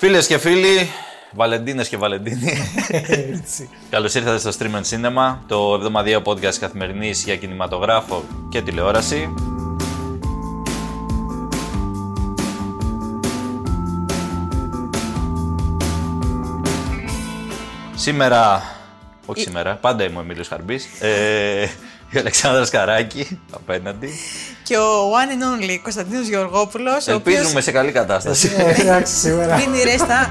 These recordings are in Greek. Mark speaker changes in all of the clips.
Speaker 1: Φίλες και φίλοι, Βαλεντίνες και Βαλεντίνοι, καλώς ήρθατε στο Stream and Cinema, το εβδομαδιαίο podcast καθημερινής για κινηματογράφο και τηλεόραση. Σήμερα, όχι σήμερα, πάντα είμαι ο Εμίλιος Χαρμπής, ε, η Αλεξάνδρας Καράκη απέναντι.
Speaker 2: Και ο one and only Κωνσταντίνος Γεωργόπουλος, ο οποίος
Speaker 1: Ελπίζουμε σε καλή κατάσταση.
Speaker 3: Ε, Εντάξει, σήμερα.
Speaker 2: δίνει ρέστα.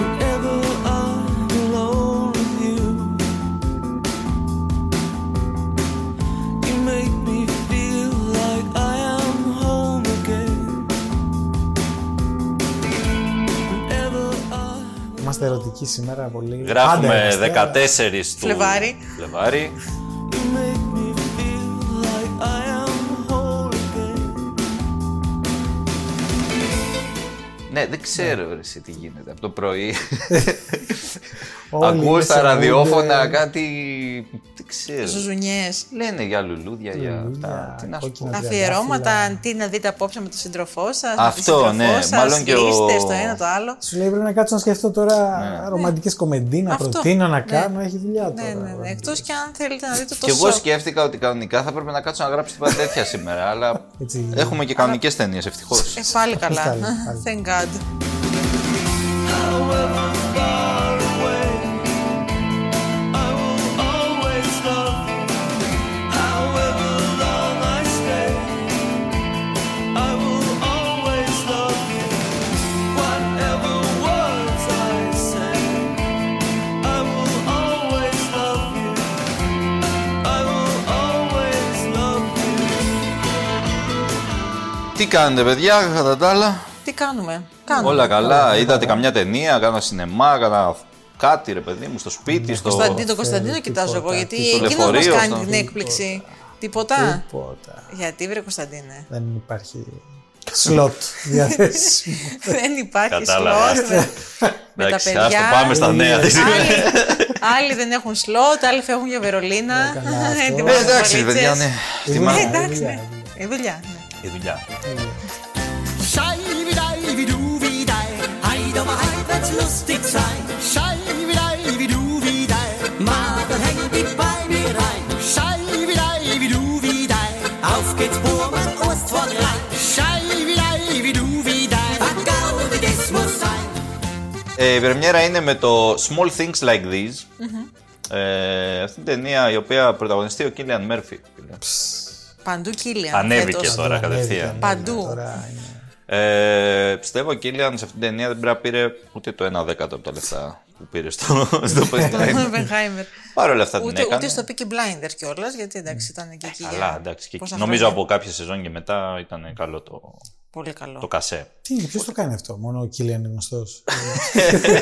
Speaker 4: Whenever I'm alone with you, you make me feel like I am home again. Whenever I
Speaker 3: Είμαστε ερωτικοί σήμερα πολύ. Πάντα
Speaker 1: Γράφουμε
Speaker 3: είμαστε,
Speaker 1: 14 του
Speaker 2: Φλεβάρι.
Speaker 1: Φλεβάρι. Ναι, δεν ξέρω ρε, εσύ τι γίνεται από το πρωί.
Speaker 3: Όλοι
Speaker 1: Ακούω
Speaker 3: είναι
Speaker 1: στα
Speaker 3: σε
Speaker 1: ραδιόφωνα
Speaker 3: mood,
Speaker 1: κάτι. Δεν ξέρω.
Speaker 2: Ζουζουνιές.
Speaker 1: Λένε για λουλούδια, για
Speaker 3: Λουλούδια,
Speaker 1: αυτά. Τι να σου πω.
Speaker 3: κόκκινα.
Speaker 2: Αφιερώματα, τι να δείτε απόψε με τον σύντροφό σας.
Speaker 1: Αυτό, ναι. Μάλλον και ο-
Speaker 2: Λίστες, το ένα το άλλο.
Speaker 3: Σου λέει πρέπει να κάτσω να σκεφτώ τώρα
Speaker 1: Ναι.
Speaker 3: ρομαντικές κομμεντί, να
Speaker 2: Αυτό.
Speaker 3: προτείνω να
Speaker 2: Ναι.
Speaker 3: κάνω. Έχει δουλειά
Speaker 2: Ναι,
Speaker 3: τώρα.
Speaker 2: ναι, ναι. Εκτός και αν θέλετε να δείτε το
Speaker 1: Και εγώ
Speaker 2: σοκ.
Speaker 1: σκέφτηκα ότι κανονικά θα έπρεπε να κάτσω να γράψω τίποτα τέτοια σήμερα, αλλά
Speaker 3: Έτσι.
Speaker 1: έχουμε και κανονικές ταινίες, ευτυχώς.
Speaker 2: Ε, πάλι καλά.
Speaker 3: Πάλι, πάλι.
Speaker 2: Thank God.
Speaker 4: Bad.
Speaker 1: Τι κάνετε παιδιά, κατά τα.
Speaker 2: Τι κάνουμε; Κάνουμε.
Speaker 1: Όλα καλά. Είδατε καμιά ταινία, κάνα σινεμά, κάνα κάτι, ρε παιδί μου, στο σπίτι, στο.
Speaker 2: Κωνσταντίνο, τον Κωνσταντίνο
Speaker 3: Τίποτα,
Speaker 2: κοιτάζω εγώ, γιατί
Speaker 1: στο
Speaker 2: εκείνο μας
Speaker 1: λεωφορείο,
Speaker 2: κάνει
Speaker 1: στο-
Speaker 2: την έκπληξη. Τίποτα.
Speaker 3: Τίποτα.
Speaker 2: Γιατί βρε Κωνσταντίνε;
Speaker 3: Δεν υπάρχει σλότ διαθέσιμο.
Speaker 2: Δεν υπάρχει
Speaker 1: Κατάλαβα.
Speaker 2: σλότ με, με τα
Speaker 1: Εντάξει,
Speaker 2: παιδιά.
Speaker 1: ας το πάμε στα νέα της.
Speaker 2: Άλλοι, άλλοι δεν έχουν σλότ, άλλοι φεύγουν για Βερολίνα.
Speaker 3: καλά, αυτό.
Speaker 2: έτοιμοι
Speaker 1: Ε,
Speaker 2: στις
Speaker 1: εντάξει,
Speaker 2: βαλίτσες.
Speaker 1: παιδιά, ναι.
Speaker 3: Η
Speaker 1: Τι
Speaker 3: δουλειά,
Speaker 1: μα-
Speaker 2: Ε,
Speaker 3: η
Speaker 2: εντάξει,
Speaker 3: δουλειά,
Speaker 5: aber heid wird's lustig sein. Schei wie dei, wie du, wie dei. Marvin häng dich bei mir rein. Schei wie dei, wie du, wie dei. Auf geht's Burmann, Ost vor drei. Schei wie dei, wie du, wie dei. Vergaudi, das muss sein.
Speaker 1: Ε, η πρεμιέρα είναι με το Small Things Like These. Ε, αυτή είναι ταινία η οποία πρωταγωνιστεί ο Κίλιαν Μέρφυ.
Speaker 2: Παντού Κίλιαν.
Speaker 1: Ανέβηκε
Speaker 2: φέτος.
Speaker 1: τώρα
Speaker 3: Ανέβηκε,
Speaker 1: κατευθείαν.
Speaker 3: ανέβηκε,
Speaker 2: Παντού.
Speaker 3: τώρα είναι-
Speaker 1: Ε, πιστεύω ο Κίλιαν σε αυτήν την ταινία δεν πρέπει να πήρε ούτε το 1 δέκατο από τα λεφτά που πήρε στο, στο
Speaker 2: Τον
Speaker 1: Oppenheimer.
Speaker 2: Oppenheimer.
Speaker 1: Παρ' όλα αυτά την
Speaker 2: Ούτε,
Speaker 1: έκανε.
Speaker 2: ούτε στο Peaky Blinders κιόλας, γιατί εντάξει ήταν και εκεί.
Speaker 1: Καλά,
Speaker 2: για
Speaker 1: εντάξει. και
Speaker 2: πόσα
Speaker 1: νομίζω
Speaker 2: χρόνια.
Speaker 1: από κάποια σεζόν και μετά ήταν καλό το,
Speaker 2: Πολύ καλό.
Speaker 1: το κασέ.
Speaker 3: Τι είναι, ποιος το κάνει αυτό, μόνο ο Κίλιαν είναι γνωστός;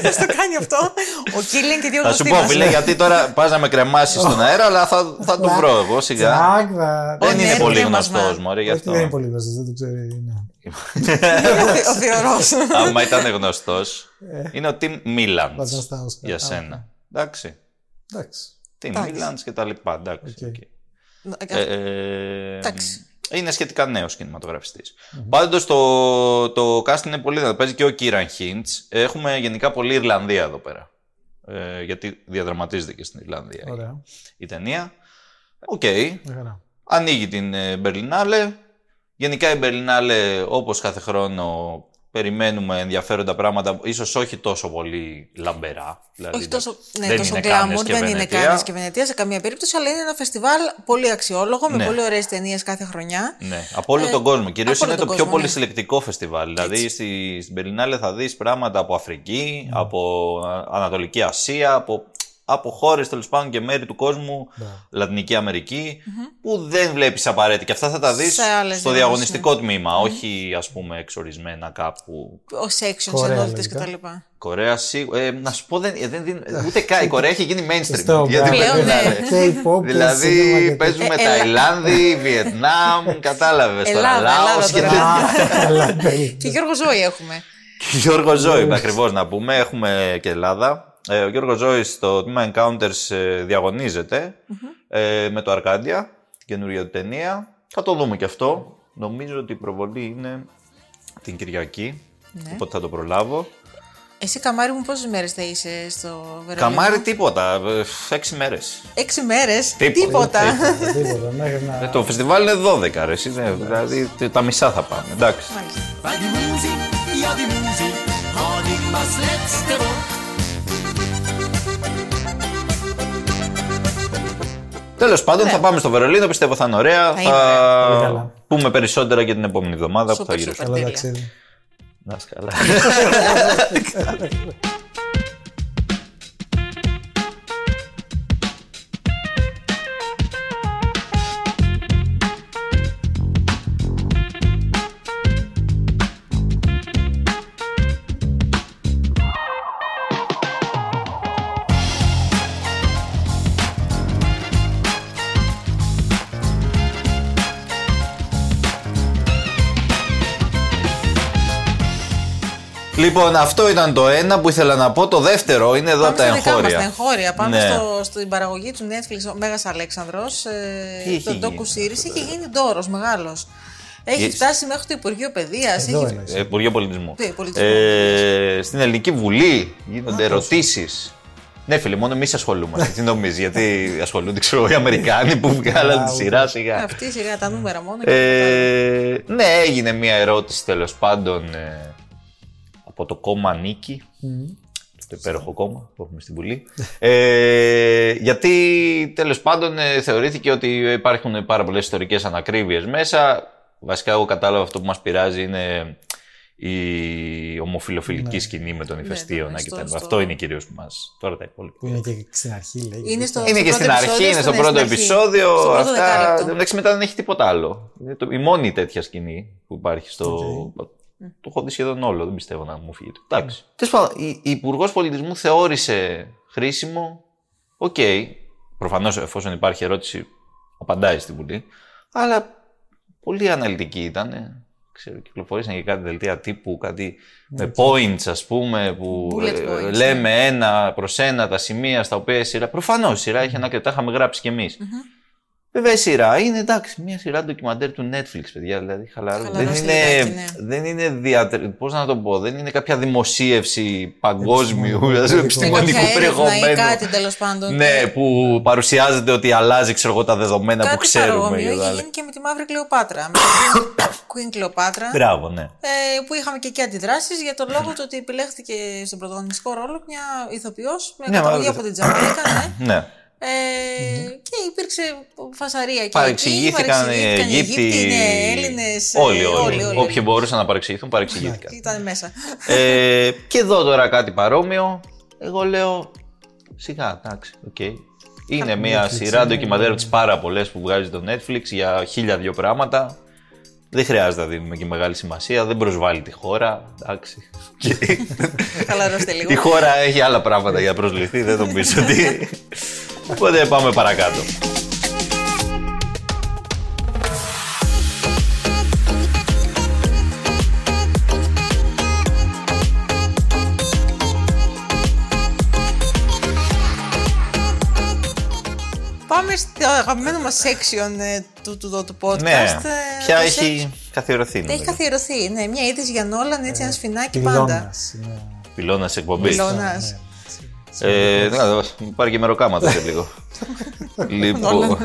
Speaker 2: Ποιος το κάνει αυτό, ο Κίλιαν και δύο
Speaker 1: Θα σου
Speaker 2: γνωστοί
Speaker 1: πω,
Speaker 2: μας.
Speaker 1: φίλε, γιατί τώρα πα να με κρεμάσει στον αέρα, αλλά θα, θα το βρω εγώ σιγά.
Speaker 3: Τσακ, θα-
Speaker 1: Δεν
Speaker 2: ναι,
Speaker 1: είναι
Speaker 2: ναι,
Speaker 1: πολύ
Speaker 2: κρέμασμα.
Speaker 1: γνωστός, Μωρή, γι'
Speaker 3: Όχι,
Speaker 1: αυτό.
Speaker 3: δεν είναι πολύ γνωστός, δεν το ξέρει. ναι.
Speaker 2: Ο Θεορός.
Speaker 1: Άμα ήταν γνωστός, είναι ο Τιμ Μίλαντς
Speaker 3: Βάζα στα Όσκαρ.
Speaker 1: για
Speaker 3: Α,
Speaker 1: σένα. Εντάξει.
Speaker 3: Εντάξει.
Speaker 1: Τιμ
Speaker 2: Εντάξει.
Speaker 1: Μίλαντς και τα λοιπά. Εντάξει.
Speaker 3: Οκ.
Speaker 1: οκ. Ε, ε,
Speaker 2: Εντάξει.
Speaker 1: Είναι σχετικά νέος κινηματογραφιστής. Πάντως το, το cast είναι πολύ δυνατό. Παίζει και ο Κίραν Χίντς. Έχουμε γενικά πολύ Ιρλανδία εδώ πέρα. Ε, γιατί διαδραματίζεται και στην Ιρλανδία η-
Speaker 3: Ωραία.
Speaker 1: η ταινία. Οκ.
Speaker 3: Μια χαρά.
Speaker 1: Ανοίγει την ε, Μπερλινάλε. Γενικά η Μπερλινάλε, όπως κάθε χρόνο, περιμένουμε ενδιαφέροντα πράγματα, ίσως όχι τόσο πολύ λαμπερά. Δηλαδή,
Speaker 2: Όχι τόσο, ναι,
Speaker 1: δεν
Speaker 2: τόσο
Speaker 1: είναι Κάνες
Speaker 2: γκλάμουρ,
Speaker 1: και
Speaker 2: δεν είναι
Speaker 1: Βενετία.
Speaker 2: Κάνες και Βενετία σε καμία περίπτωση, αλλά είναι ένα φεστιβάλ πολύ αξιόλογο, με
Speaker 1: Ναι.
Speaker 2: πολύ ωραίες ταινίες κάθε χρονιά.
Speaker 1: Ναι, από όλο
Speaker 2: Ε,
Speaker 1: τον κόσμο. Κυρίως
Speaker 2: από όλο
Speaker 1: είναι το
Speaker 2: τον
Speaker 1: πιο
Speaker 2: κόσμο,
Speaker 1: πολύ
Speaker 2: ναι.
Speaker 1: συλλεκτικό φεστιβάλ. Δηλαδή στη, στην Μπερλινάλε θα δεις πράγματα από Αφρική, από Α- Ανατολική Ασία, από, από χώρες τέλος πάντων και μέρη του κόσμου, Λατινική Αμερική, που δεν βλέπεις απαραίτητα. Και αυτά θα τα δεις
Speaker 2: Σε άλλες
Speaker 1: στο
Speaker 2: διαδρομές,
Speaker 1: διαγωνιστικό τμήμα, όχι ας πούμε εξορισμένα κάπου.
Speaker 2: Ο sections,
Speaker 3: Κορέα,
Speaker 2: ενότητες
Speaker 3: λογικά.
Speaker 2: κτλ.
Speaker 1: Κορέα σίγουρα. Ε, να σου πω, δεν, ε, δεν, δίνει- ούτε καν. Η Κορέα έχει γίνει mainstream.
Speaker 3: Σωστό,
Speaker 1: γιατί
Speaker 3: μπράβο.
Speaker 2: Πλέον, ναι.
Speaker 1: Μπερλινάλε.
Speaker 3: K-pop,
Speaker 1: Δηλαδή
Speaker 3: cinema και
Speaker 1: παίζουμε
Speaker 2: Ε, έλα.
Speaker 1: Ταϊλάνδη, Βιετνάμ, κατάλαβες τώρα.
Speaker 2: Ελλάδα,
Speaker 1: Λάος
Speaker 2: Ελλάδα
Speaker 1: και
Speaker 2: τώρα.
Speaker 1: τέτοια.
Speaker 3: Α, καλά, τέλεια.
Speaker 2: Και Γιώργο Ζώη έχουμε.
Speaker 1: Και Γιώργο Ζώη, ακριβώς να πούμε. Έχουμε και Ελλάδα. Ε, ο Γιώργος Ζώης στο τμήμα Encounters ε, διαγωνιζεται ε, με το Αρκάντια, την καινούργια του ταινία. Θα το δούμε και αυτό. Νομίζω ότι η προβολή είναι την Κυριακή,
Speaker 2: Ναι.
Speaker 1: οπότε θα το προλάβω.
Speaker 2: Εσύ καμάρι μου πόσες μέρες θα είσαι στο Βερολίνο;
Speaker 1: Καμάρι τίποτα. ε, Έξι μέρες.
Speaker 2: Έξι μέρες;
Speaker 1: Τίποτα.
Speaker 2: Τίποτα.
Speaker 3: Τίποτα, μέχρι να...
Speaker 1: Ε, Το φεστιβάλ είναι 12 ρε, εσύ, ναι, δηλαδή τα μισά θα πάμε. Εντάξει.
Speaker 2: Μάλιστα.
Speaker 1: Τέλος πάντων, θα πάμε στο Βερολίνο, πιστεύω θα είναι ωραία.
Speaker 2: Θα
Speaker 1: Θα,
Speaker 2: είναι
Speaker 3: Πολύ καλά.
Speaker 1: πούμε περισσότερα για την επόμενη εβδομάδα που θα
Speaker 2: Σούπερ,
Speaker 1: γυρίσουμε.
Speaker 2: σούπερ.
Speaker 3: Καλό
Speaker 2: τέλεια.
Speaker 3: ταξίδι.
Speaker 1: Να είσαι Λοιπόν, αυτό ήταν το ένα που ήθελα να πω. Το δεύτερο είναι εδώ από
Speaker 2: Πάμε
Speaker 1: τα
Speaker 2: στα δικά μας
Speaker 1: εγχώρια.
Speaker 2: τα εγχώρια. Πάμε
Speaker 1: Ναι.
Speaker 2: στο, στην παραγωγή του Netflix, ο Μέγας Αλέξανδρος, ε,
Speaker 1: Τι έχει
Speaker 2: το
Speaker 1: γίνει;
Speaker 2: docu series, είχε γίνει ντόρος μεγάλος. Έχει
Speaker 1: Yes.
Speaker 2: φτάσει μέχρι το Υπουργείο Παιδείας.
Speaker 3: Εδώ
Speaker 2: έχει...
Speaker 3: είναι.
Speaker 1: Ε, Υπουργείο Πολιτισμού.
Speaker 2: Τι, πολιτισμού.
Speaker 1: Ε, στην Ελληνική Βουλή γίνονται ερωτήσεις. Ναι, φίλε, μόνο εμείς ασχολούμαστε. Τι νομίζεις, γιατί ασχολούνται, ξέρω, οι Αμερικάνοι που βγάλαν τη σειρά σιγά.
Speaker 2: Αυτή σιγά τα νούμερα μόνο. και
Speaker 1: Ε, ναι, έγινε μια ερώτηση τέλος πάντων ε, από το κόμμα Νίκη. Το υπέροχο κόμμα που έχουμε στην Βουλή. Ε, γιατί τέλος πάντων ε, θεωρήθηκε ότι υπάρχουν πάρα πολλές ιστορικές ανακρίβειες μέσα. Βασικά, εγώ κατάλαβα αυτό που μας πειράζει είναι η ομοφιλοφιλική σκηνή με τον ηφαιστείωνα
Speaker 2: ναι,
Speaker 1: και
Speaker 2: στο-
Speaker 1: τα
Speaker 2: στο-
Speaker 1: Αυτό είναι κυρίως που μα. Τώρα τα υπόλοιπα.
Speaker 3: Που είναι και στην αρχή, λέει.
Speaker 2: Είναι στο-
Speaker 1: Είναι και
Speaker 2: πρώτο
Speaker 1: στην αρχή,
Speaker 2: επεισόδιο,
Speaker 1: είναι στο
Speaker 2: ναι,
Speaker 1: πρώτο
Speaker 2: στην αρχή.
Speaker 1: επεισόδιο.
Speaker 2: Στο πρώτο
Speaker 1: αυτά.
Speaker 2: δεκάλεπτο.
Speaker 1: Εντάξει, μετά δεν έχει τίποτα άλλο. Είναι το, η μόνη τέτοια σκηνή που υπάρχει στο. Το έχω δει σχεδόν όλο, δεν πιστεύω να μου φύγει. Εντάξει. Τέλος πάντων, η, η Υπουργός Πολιτισμού θεώρησε χρήσιμο. Οκ. Προφανώς, εφόσον υπάρχει ερώτηση, απαντάει στη Βουλή. Αλλά πολύ αναλυτική ήταν. Ξέρω, κυκλοφορήσαν και κάτι δελτία τύπου, κάτι με points, ας πούμε, που
Speaker 2: Bullet
Speaker 1: ε,
Speaker 2: points, ναι.
Speaker 1: λέμε ένα προς ένα τα σημεία στα οποία η σειρά. Προφανώς η σειρά έχει ένα και τα είχαμε γράψει κι εμείς. Βέβαια η σειρά είναι εντάξει, μια σειρά ντοκιμαντέρ του Netflix, παιδιά. Δηλαδή, χαλαρό. Δεν
Speaker 2: Χαλαρό
Speaker 1: είναι,
Speaker 2: στυλάκι, ναι.
Speaker 1: δεν είναι διατρε... πώς να το πω, δεν είναι κάποια δημοσίευση παγκόσμιου
Speaker 3: Επιστημονικού.
Speaker 2: Σε
Speaker 1: επιστημονικού
Speaker 2: κάποια έρευνα ή
Speaker 1: περιεχομένου.
Speaker 2: κάτι τέλος πάντων.
Speaker 1: Ναι, που παρουσιάζεται ότι αλλάζει ξέρω εγώ, τα δεδομένα που
Speaker 2: Κάτι
Speaker 1: ξέρουμε.
Speaker 2: παρόμοιο
Speaker 1: και
Speaker 2: είχε
Speaker 1: τα άλλα.
Speaker 2: γίνει και με τη Μαύρη Κλεοπάτρα. Με την Queen Κλεοπάτρα.
Speaker 1: Μπράβο, ναι.
Speaker 2: ε, που είχαμε και εκεί αντιδράσεις για τον λόγο του ότι επιλέχθηκε στον πρωταγωνιστικό ρόλο μια ηθοποιός με
Speaker 1: Ναι,
Speaker 2: καταγωγή
Speaker 1: μα-
Speaker 2: από την Τζαμαϊκά. Ναι.
Speaker 1: ναι.
Speaker 2: Ε, Και υπήρξε φασαρία και
Speaker 1: Παρεξηγήθηκαν οι Αιγύπτιοι.
Speaker 2: ναι, Έλληνες, ε,
Speaker 1: Όλοι, όλοι.
Speaker 2: όλοι, όλοι.
Speaker 1: Όποιοι μπορούσαν να παρεξηγηθούν, παρεξηγήθηκαν.
Speaker 2: Ήταν μέσα.
Speaker 1: ε, και εδώ τώρα κάτι παρόμοιο. Εγώ λέω σιγά, εντάξει, οκ. Είναι μια σειρά ντοκιμαντέρ από τις πάρα πολλές που βγάζει το Netflix για χίλια δυο πράγματα. Δεν χρειάζεται να δίνουμε και μεγάλη σημασία. Δεν προσβάλλει τη χώρα. Εντάξει. Και
Speaker 2: Χαλαρώστε λίγο.
Speaker 1: η χώρα έχει άλλα πράγματα για να προσληφθεί. Δεν νομίζω ότι. Οπότε πάμε παρακάτω.
Speaker 2: Πάμε στο αγαπημένο μας section ε, του, του, του, του podcast.
Speaker 1: Ναι,
Speaker 2: ε,
Speaker 1: πια
Speaker 2: το
Speaker 1: έχει καθιερωθεί.
Speaker 2: Έχει
Speaker 1: νομίζω.
Speaker 2: καθιερωθεί. Ναι, μια είδηση για Νόλαν, έτσι ένα σφινάκι πάντα.
Speaker 3: Πυλώνας, ναι.
Speaker 1: Πυλώνας εκπομπής.
Speaker 2: Πυλώνας.
Speaker 1: Ε, δεν ξέρω, μου πάρει και μεροκάματο σε λίγο. λοιπόν.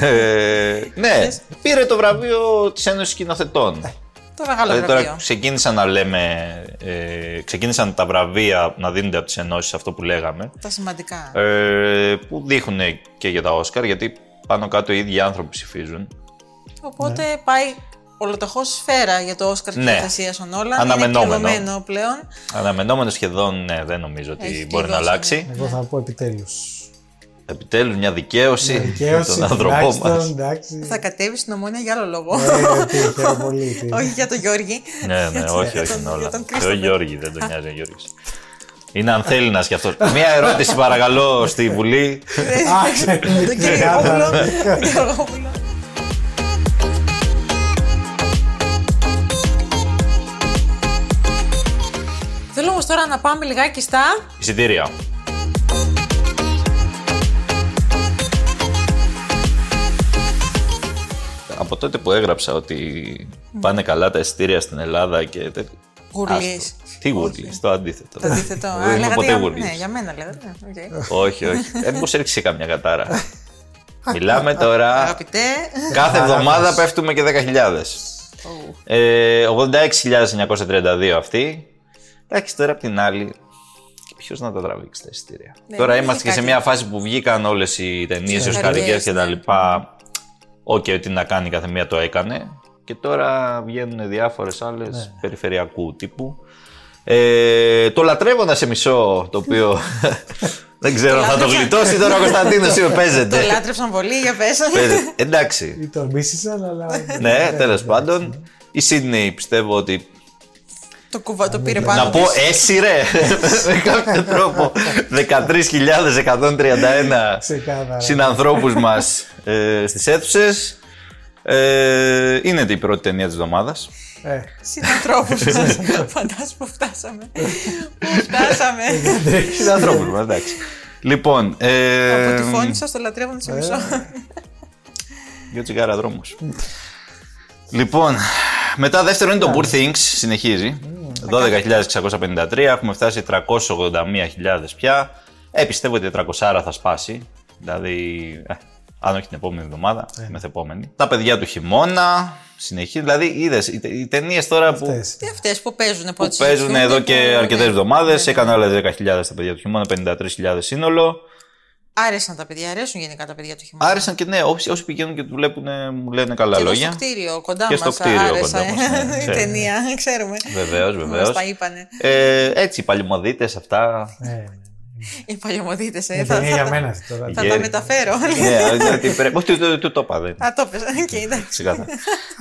Speaker 1: ε, ναι, πήρε το βραβείο της Ένωσης Σκηνοθετών.
Speaker 2: Το μεγάλο
Speaker 1: Δηλαδή τώρα
Speaker 2: βραβείο.
Speaker 1: ξεκίνησαν να λέμε, ε, ξεκίνησαν τα βραβεία να δίνονται από τις ενώσεις, αυτό που λέγαμε,
Speaker 2: Τα σημαντικά.
Speaker 1: ε, που δείχνουν και για τα Όσκαρ, γιατί πάνω κάτω οι ίδιοι άνθρωποι ψηφίζουν.
Speaker 2: Οπότε πάει ολοταχώς σφαίρα για το Όσκαρ
Speaker 1: Ναι.
Speaker 2: τη Θεσσία ο Νόλαν.
Speaker 1: Αναμενόμενο.
Speaker 2: Είναι κλειδωμένο πλέον.
Speaker 1: Αναμενόμενο σχεδόν, ναι, δεν νομίζω ότι
Speaker 2: Έχει
Speaker 1: μπορεί να
Speaker 2: κλειδώσει,
Speaker 1: αλλάξει.
Speaker 3: Εγώ θα πω επιτέλους.
Speaker 1: Επιτέλους μια δικαίωση, για
Speaker 3: Δικαίωση,
Speaker 1: τον άνθρωπό
Speaker 3: τουλάχιστον,
Speaker 1: μας.
Speaker 3: εντάξει.
Speaker 2: Θα κατέβει στην ομόνια για άλλο λόγο.
Speaker 3: Ε, τι, χαίρομαι πολύ. τι.
Speaker 2: όχι για τον Γιώργη.
Speaker 1: ναι, ναι, όχι,
Speaker 2: Για
Speaker 1: όχι,
Speaker 2: τον-
Speaker 1: όλα.
Speaker 2: για τον
Speaker 1: Και ο
Speaker 2: Κρίστοφερ.
Speaker 1: Γιώργη, δεν τον νοιάζει ο Γιώργης. Είναι ανθέληνας κι αυτός. Μια ερώτηση παρακαλώ στη Βουλή.
Speaker 3: Α,
Speaker 2: Τον Κυριάκοπουλο. Τον Κυριάκοπουλο. Θέλω όμω τώρα να πάμε λιγάκι στα.
Speaker 1: Εισιτήρια. Από τότε που έγραψα ότι πάνε καλά τα εισιτήρια στην Ελλάδα και τέτοια,
Speaker 2: Γουρλής.
Speaker 1: Τι γουρλής, το αντίθετο.
Speaker 2: Το αντίθετο. Α,
Speaker 1: Δεν είμαι
Speaker 2: λέγατε
Speaker 1: ποτέ
Speaker 2: για-
Speaker 1: γουρλής.
Speaker 2: Ναι, για μένα λέγατε. Οκ.
Speaker 1: Όχι, όχι. Ε, μήπως έριξε καμιά κατάρα. Μιλάμε τώρα.
Speaker 2: Αγαπητέ.
Speaker 1: Κάθε εβδομάδα πέφτουμε και 10.000.
Speaker 2: Ου.
Speaker 1: Ε, 86.932 αυτή. Εντάξει, τώρα απ' την άλλη. Και ποιος να τα τραβήξει τα εισιτήρια.
Speaker 2: Ναι,
Speaker 1: τώρα
Speaker 2: δεν
Speaker 1: είμαστε και
Speaker 2: έχει
Speaker 1: σε
Speaker 2: κάτι.
Speaker 1: μια φάση που βγήκαν όλες οι ταινίες, οι
Speaker 2: Τις
Speaker 1: Οσκαρικές
Speaker 2: οσκαρικές,
Speaker 1: και τα
Speaker 2: ναι.
Speaker 1: λοιπά. Οκ, τι να κάνει κάθε μία το έκανε. Και τώρα βγαίνουν διάφορες άλλες
Speaker 2: Ναι.
Speaker 1: περιφερειακού τύπου. Ε, το λατρεύοντας σε μισό, το οποίο δεν ξέρω αν θα το
Speaker 2: λάτρεψα.
Speaker 1: γλιτώσει τώρα ο Κωνσταντίνος ή
Speaker 2: Το
Speaker 1: παίζεται.
Speaker 2: λάτρεψαν πολύ, για πες.
Speaker 1: Παίζεται. Εντάξει.
Speaker 3: Ή τον μίσησαν, αλλά.
Speaker 1: Ναι, τέλος πάντων. Η Σίδνεϊ πιστεύω ότι.
Speaker 2: Το κουβά το πήρε πάνω
Speaker 1: Να πω
Speaker 2: της.
Speaker 1: έτσι ρε! Με κάποιο τρόπο. 13.131
Speaker 3: Ξεκάθαρα.
Speaker 1: συνανθρώπους μας ε, στις αίθουσες. Ε, είναι η πρώτη ταινία της εβδομάδας.
Speaker 3: Ε,
Speaker 2: Συνανθρώπους μας. Φαντάσου που φτάσαμε. Πού φτάσαμε.
Speaker 1: Συνανθρώπους μας, εντάξει. Λοιπόν. Ε,
Speaker 2: Από τη φωνή σας το λατρεύουν σε μισό.
Speaker 1: Δύο τσιγάρα δρόμος. λοιπόν, μετά δεύτερο είναι το Poor Things, συνεχίζει. 12.653, έχουμε φτάσει 381.000 πια. Ε, πιστεύω ότι 400 θα σπάσει. Δηλαδή, ε, αν όχι την επόμενη εβδομάδα,
Speaker 3: Ναι.
Speaker 1: μεθεπόμενη. Τα παιδιά του χειμώνα, συνεχίζει. Δηλαδή, είδες οι, ταινίες τώρα που,
Speaker 3: αυτές.
Speaker 2: Τι αυτές που παίζουν,
Speaker 1: που
Speaker 2: πότε
Speaker 1: παίζουν
Speaker 2: συζητιούνται,
Speaker 1: εδώ
Speaker 2: που-
Speaker 1: και
Speaker 2: ναι.
Speaker 1: αρκετές εβδομάδες. Έκανε άλλα 10.000 τα παιδιά του χειμώνα, 53.000 σύνολο.
Speaker 2: Άρεσαν τα παιδιά, αρέσουν γενικά τα παιδιά του χειμώνα.
Speaker 1: Άρεσαν και ναι, όσοι, όσοι πηγαίνουν και τους βλέπουν, μου λένε καλά
Speaker 2: Και εδώ
Speaker 1: λόγια.
Speaker 2: στο κτίριο κοντά
Speaker 1: Και στο
Speaker 2: μας
Speaker 1: κτίριο
Speaker 2: άρεσε
Speaker 1: κοντά μας, ναι,
Speaker 2: η
Speaker 1: ξέρουμε.
Speaker 2: ταινία, ξέρουμε.
Speaker 1: Βεβαίως,
Speaker 2: Μας
Speaker 1: βεβαίως.
Speaker 2: τα είπανε.
Speaker 1: Ε, έτσι, οι παλιωμοδίτες αυτά.
Speaker 3: ναι.
Speaker 2: Οι παλιωμοδίτες, ε,
Speaker 3: Είναι
Speaker 2: θα,
Speaker 3: ταινία για
Speaker 2: θα,
Speaker 3: μένα αυτή τώρα.
Speaker 2: θα
Speaker 1: Γέρι.
Speaker 2: τα μεταφέρω.
Speaker 1: ναι, γιατί πρέπει. Όχι, του- του το είπα, δεν.
Speaker 2: Α, το πες, και εντάξει.
Speaker 1: Ξεκάθαρα.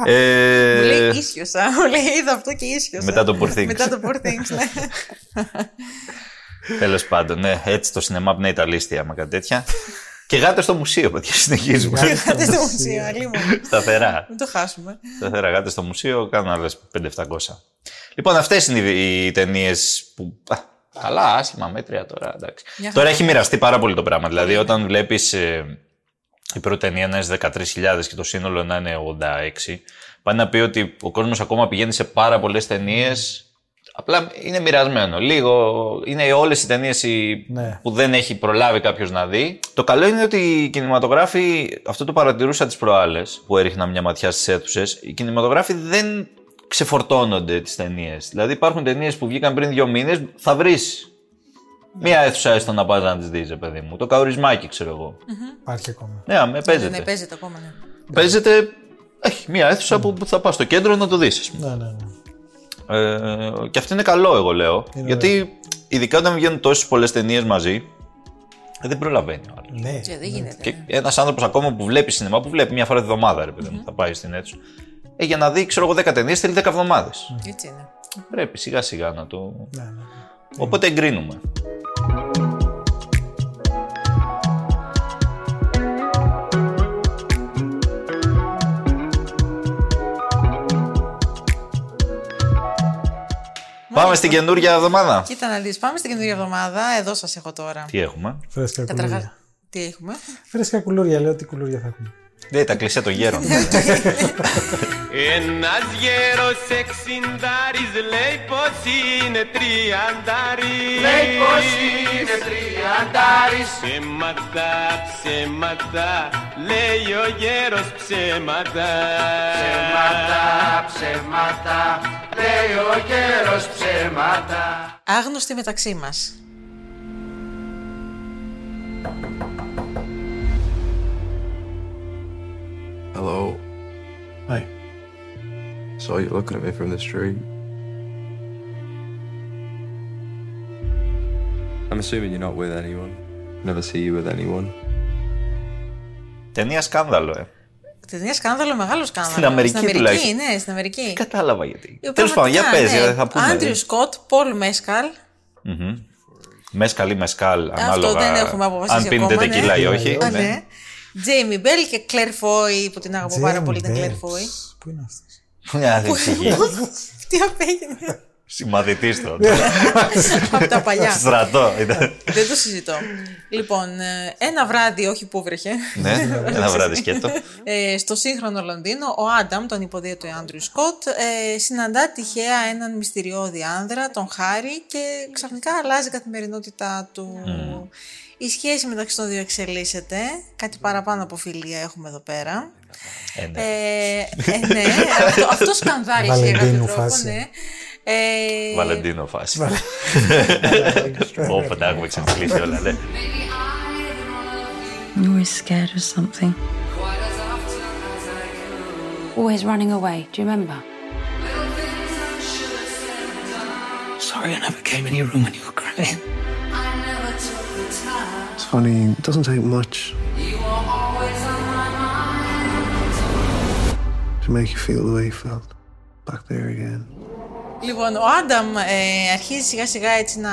Speaker 2: Μου λέει
Speaker 1: Ε,
Speaker 2: ίσιος, α, μου λέει είδα αυτό και ίσιος.
Speaker 1: Μετά το Poor Things.
Speaker 2: Μετά το Poor Things, ναι.
Speaker 1: Τέλος πάντων, ναι, έτσι το σινεμά πνέει τα λίστια με κάτι τέτοια. Και γάτε στο μουσείο, παιδιά, συνεχίζουμε.
Speaker 2: Κάτε στο μουσείο, αλλήμον.
Speaker 1: Σταθερά.
Speaker 2: Μην το χάσουμε.
Speaker 1: Σταθερά γάτε στο μουσείο, κάνουν άλλες 5-700. Λοιπόν, αυτές είναι οι, οι ταινίες που. α, καλά, άσχημα, μέτρια τώρα. Εντάξει.
Speaker 2: Μια
Speaker 1: Τώρα
Speaker 2: χαρά.
Speaker 1: έχει μοιραστεί πάρα πολύ το πράγμα. Δηλαδή, όταν βλέπεις η πρώτη ταινία να είναι 13.000 και το σύνολο να είναι 86, πάει να πει ότι ο κόσμος ακόμα πηγαίνει σε πάρα πολλές ταινίες. Απλά είναι μοιρασμένο. Λίγο είναι όλες οι ταινίες
Speaker 3: Ναι.
Speaker 1: που δεν έχει προλάβει κάποιος να δει. Το καλό είναι ότι οι κινηματογράφοι, αυτό το παρατηρούσα τις προάλλες που έριχνα μια ματιά στις αίθουσες, οι κινηματογράφοι δεν ξεφορτώνονται τις ταινίες. Δηλαδή υπάρχουν ταινίες που βγήκαν πριν δύο μήνες, θα βρεις μία αίθουσα έστω να πας να τις δεις, παιδί μου. Το καουρισμάκι, ξέρω εγώ.
Speaker 3: Υπάρχει ακόμα.
Speaker 1: Ναι, με παίζεται.
Speaker 2: Ναι, παίζεται ακόμα, ναι.
Speaker 1: Παίζεται. Έχει μία αίθουσα που που θα πας στο κέντρο να το δεις.
Speaker 3: Ναι, ναι, ναι.
Speaker 1: Ε, και αυτό είναι καλό, εγώ λέω.
Speaker 3: Είναι
Speaker 1: γιατί ειδικά όταν βγαίνουν τόσες πολλές ταινίες μαζί, ε, δεν προλαβαίνει ο άλλος.
Speaker 3: Ναι.
Speaker 2: Και δεν γίνεται.
Speaker 1: Και
Speaker 2: ναι.
Speaker 1: ένας άνθρωπος ακόμα που βλέπει σινεμά, που βλέπει μία φορά τη βδομάδα, ρε παιδί μου, θα πάει στην αίθουσα. Ε, για να δει, ξέρω εγώ, 10 ταινίες θέλει 10 εβδομάδες.
Speaker 2: Έτσι είναι.
Speaker 1: Πρέπει σιγά σιγά να το.
Speaker 3: ναι, ναι.
Speaker 1: Οπότε εγκρίνουμε. Πάμε στην καινούργια εβδομάδα.
Speaker 2: Κοίτα να δεις, πάμε στην καινούργια εβδομάδα. Εδώ σας έχω τώρα.
Speaker 1: Τι έχουμε;
Speaker 3: Φρέσκα
Speaker 2: Καταρχάς,
Speaker 3: κουλούρια.
Speaker 2: τι έχουμε;
Speaker 3: Φρέσκα κουλούρια, λέω τι κουλούρια θα έχουμε.
Speaker 1: Δεν τα κλεισέ των γέρων.
Speaker 6: Ένας γέρος εξιντάρης λέει πως είναι τριαντάρης Λέει πως είναι τριαντάρης Ψέματα, ψέματα, λέει ο γέρος ψέματα Ψέματα, ψέματα, λέει ο γέρος ψέματα
Speaker 2: Άγνωστοι μεταξύ μας.
Speaker 7: Hello.
Speaker 3: Hi.
Speaker 7: Saw you looking at me from the street. I'm assuming you're not with anyone. Never see you with anyone.
Speaker 1: Ταινία σκάνδαλο, ε.
Speaker 2: Ταινία σκάνδαλο, μεγάλο σκάνδαλο.
Speaker 1: Στην Αμερική
Speaker 2: Στην Αμερική,
Speaker 1: τουλάχιστον.
Speaker 2: ναι, στην Αμερική.
Speaker 1: Κατάλαβα γιατί.
Speaker 2: Ε,
Speaker 1: Τέλος πάντων, για
Speaker 2: πραγματικά,
Speaker 1: πες,
Speaker 2: ναι.
Speaker 1: θα πούμε.
Speaker 2: Άντριου Σκοτ, Πολ Μέσκαλ.
Speaker 1: Μεσκαλ ή μεσκάλ, ανάλογα.
Speaker 2: δεν έχουμε αποφασίσει
Speaker 1: Αν πίνετε
Speaker 2: ακόμα, ναι.
Speaker 1: τεκίλα ή όχι.
Speaker 2: Α,
Speaker 1: ναι.
Speaker 2: ναι. Τζέιμι Μπέλ και Κλέρ Φόι, που την αγαπώ πάρα
Speaker 3: Jamie
Speaker 2: πολύ την
Speaker 3: Bell.
Speaker 2: Κλέρ Φόι.
Speaker 3: Πού είναι αυτός.
Speaker 1: Μια άλλη ψυχή.
Speaker 2: Τι απέγινε.
Speaker 1: Συμμαθητή του.
Speaker 2: από τα παλιά.
Speaker 1: Στρατό. ήταν.
Speaker 2: Δεν το συζητώ. Λοιπόν, ε, ένα βράδυ, όχι που βρέχε,
Speaker 1: ναι, ένα βράδυ σκέτο.
Speaker 2: ε, στο σύγχρονο Λονδίνο, ο Άνταμ, τον υποδίαιο του Άντριου Σκοτ, ε, συναντά τυχαία έναν μυστηριώδη άνδρα, τον Χάρη, και ξαφνικά αλλάζει η καθημερινότητά του. Η σχέση μεταξύ των δύο εξελίσσεται. Κάτι παραπάνω από φιλία έχουμε εδώ πέρα.
Speaker 1: Ε, ναι.
Speaker 2: Ε, ε, ναι, αυτό, αυτό σκανδάλισε για κάποιο
Speaker 3: Βαλεντίνου
Speaker 2: τρόπο,
Speaker 3: φάση.
Speaker 2: ναι. Ε,
Speaker 1: Βαλεντίνο φάση. Όπω τα έχουμε ξεφυλίσει όλα, ναι.
Speaker 8: I'm always scared of something. Always running away, do you remember?
Speaker 5: Sorry I never came in your room when you were crying.
Speaker 7: It's funny, it doesn't take much to make you feel the way you felt back there again.
Speaker 2: Λοιπόν, ο Άνταμ ε, αρχίζει σιγά σιγά έτσι να,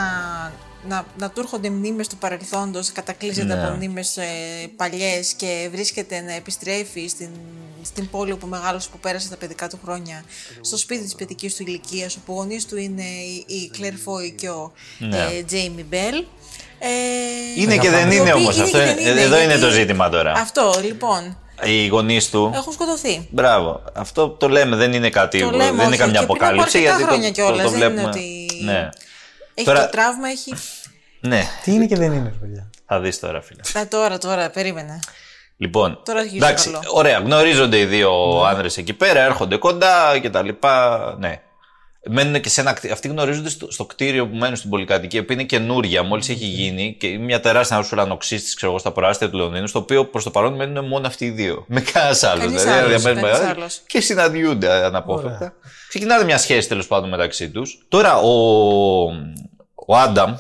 Speaker 2: να, να του έρχονται μνήμες του παρελθόντος, κατακλείζεται
Speaker 1: Ναι.
Speaker 2: από μνήμες ε, παλιές και βρίσκεται να επιστρέφει στην, στην πόλη όπου μεγάλωσε που πέρασε τα παιδικά του χρόνια, στο σπίτι της παιδικής του ηλικίας, όπου γονείς του είναι η, η Claire Foy και ο
Speaker 1: Ναι.
Speaker 2: ε, Jamie Bell. Ε,
Speaker 1: Είναι και δεν
Speaker 2: οι
Speaker 1: είναι
Speaker 2: οποίοι
Speaker 1: όμως
Speaker 2: είναι
Speaker 1: αυτό.
Speaker 2: και δεν είναι,
Speaker 1: Εδώ είναι
Speaker 2: γιατί-
Speaker 1: το ζήτημα τώρα.
Speaker 2: Αυτό, λοιπόν,
Speaker 1: Οι γονείς του.
Speaker 2: έχουν σκοτωθεί.
Speaker 1: Μπράβο. Αυτό το λέμε, δεν είναι κάτι.
Speaker 2: Το
Speaker 1: δεν
Speaker 2: λέμε,
Speaker 1: είναι
Speaker 2: όχι,
Speaker 1: καμιά
Speaker 2: και πριν από
Speaker 1: αποκάλυψη.
Speaker 2: αρκετά
Speaker 1: Γιατί το,
Speaker 2: χρόνια
Speaker 1: το,
Speaker 2: κιόλας,
Speaker 1: το
Speaker 2: δεν είναι
Speaker 1: βλέπουμε.
Speaker 2: ότι-
Speaker 1: Ναι.
Speaker 2: Έχει
Speaker 1: Τώρα-
Speaker 2: το τραύμα, έχει...
Speaker 1: ναι,
Speaker 3: Τι είναι και δεν είναι, παιδιά.
Speaker 1: θα δεις τώρα, φίλε.
Speaker 2: Α, τώρα, τώρα, περίμενε.
Speaker 1: Λοιπόν,
Speaker 2: Τώρα αρχίζει
Speaker 1: εντάξει,
Speaker 2: καλό.
Speaker 1: ωραία, γνωρίζονται οι δύο άνδρες εκεί πέρα, έρχονται κοντά και τα λοιπά, ναι. Μένουν και σε ένα κτίριο. Αυτοί γνωρίζονται στο, στο κτίριο που μένουν στην πολυκατοικία, που είναι καινούρια, μόλις έχει γίνει και είναι μια τεράστια ουρανοξύστη, ξέρω εγώ, στα προάστια του Λονδίνου, στο οποίο προς το παρόν μένουν μόνο αυτοί οι δύο. Με κανένας άλλος.
Speaker 2: Κανείς
Speaker 1: δηλαδή,
Speaker 2: άλλος,
Speaker 1: διαμένουν
Speaker 2: κανείς
Speaker 1: μεγάλοι
Speaker 2: άλλος.
Speaker 1: Και συναντιούνται αναπόφευκτα.
Speaker 3: Ωραία.
Speaker 1: Ξεκινάνε μια σχέση τέλος πάντων μεταξύ τους. Τώρα ο, ο Άνταμ,
Speaker 2: Ο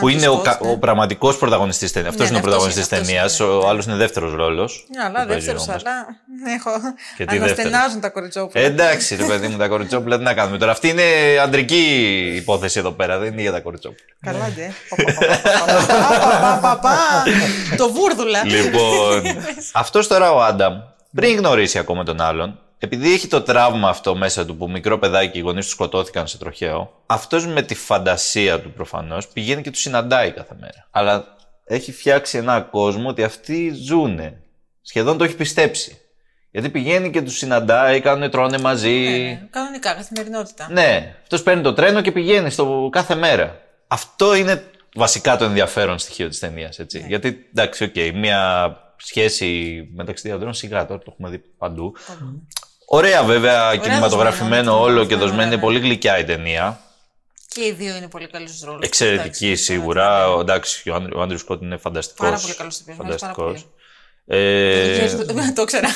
Speaker 1: που είναι ο,
Speaker 2: Άντρης
Speaker 1: κα-
Speaker 2: Σκοτ,
Speaker 1: ο πραγματικός πρωταγωνιστής ταινία. Αυτός
Speaker 2: Ναι,
Speaker 1: είναι ο
Speaker 2: ναι, αυτός
Speaker 1: πρωταγωνιστής
Speaker 2: είναι,
Speaker 1: ταινίας.
Speaker 2: αυτός είναι,
Speaker 1: Ο
Speaker 2: ναι.
Speaker 1: άλλος είναι δεύτερος ρόλος.
Speaker 2: Ναι, αλλά δεύτερος, αλλά. Έχω.
Speaker 1: Και τι
Speaker 2: Αναστενάζουν τα κοριτσόπουλα.
Speaker 1: Ε, εντάξει, ρε παιδί μου, τα κοριτσόπουλα τι να κάνουμε τώρα. Αυτή είναι αντρική υπόθεση εδώ πέρα, δεν είναι για τα κοριτσόπουλα.
Speaker 2: Καλά, ντε. Πα, πα, πα, πα. Το βούρδουλα.
Speaker 1: λοιπόν, αυτό τώρα ο Άνταμ, πριν γνωρίσει ακόμα τον άλλον, επειδή έχει το τραύμα αυτό μέσα του που μικρό παιδάκι οι γονείς του σκοτώθηκαν σε τροχαίο, αυτός με τη φαντασία του προφανώς πηγαίνει και τους συναντάει κάθε μέρα. Αλλά έχει φτιάξει ένα κόσμο ότι αυτοί ζουνε. Σχεδόν το έχει πιστέψει. Γιατί πηγαίνει και τους συναντάει, κάνουν, τρώνε μαζί.
Speaker 2: Ναι, Κανονικά, καθημερινότητα.
Speaker 1: Ναι, αυτός παίρνει το τρένο και πηγαίνει στο κάθε μέρα. Αυτό είναι βασικά το ενδιαφέρον στοιχείο της ταινίας.
Speaker 2: Ναι.
Speaker 1: Γιατί εντάξει, οκ, μια σχέση μεταξύ δύο ανδρών σιγά τώρα το έχουμε δει παντού. Ωραία, βέβαια, κινηματογραφημένο
Speaker 2: δοσμένο,
Speaker 1: όλο και
Speaker 2: δοσμένο,
Speaker 1: δοσμένη.
Speaker 2: ναι,
Speaker 1: Είναι
Speaker 2: ναι.
Speaker 1: πολύ γλυκιά η ταινία.
Speaker 2: Και οι δύο είναι πολύ καλοί στου ρόλους.
Speaker 1: Εξαιρετική σίγουρα. Ο- Εντάξει, ο Άντρου- ο Άντριου Σκότ είναι φανταστικό.
Speaker 2: Πάρα πολύ καλός ηθοποιός,
Speaker 1: Ε,
Speaker 2: Το ξέρα.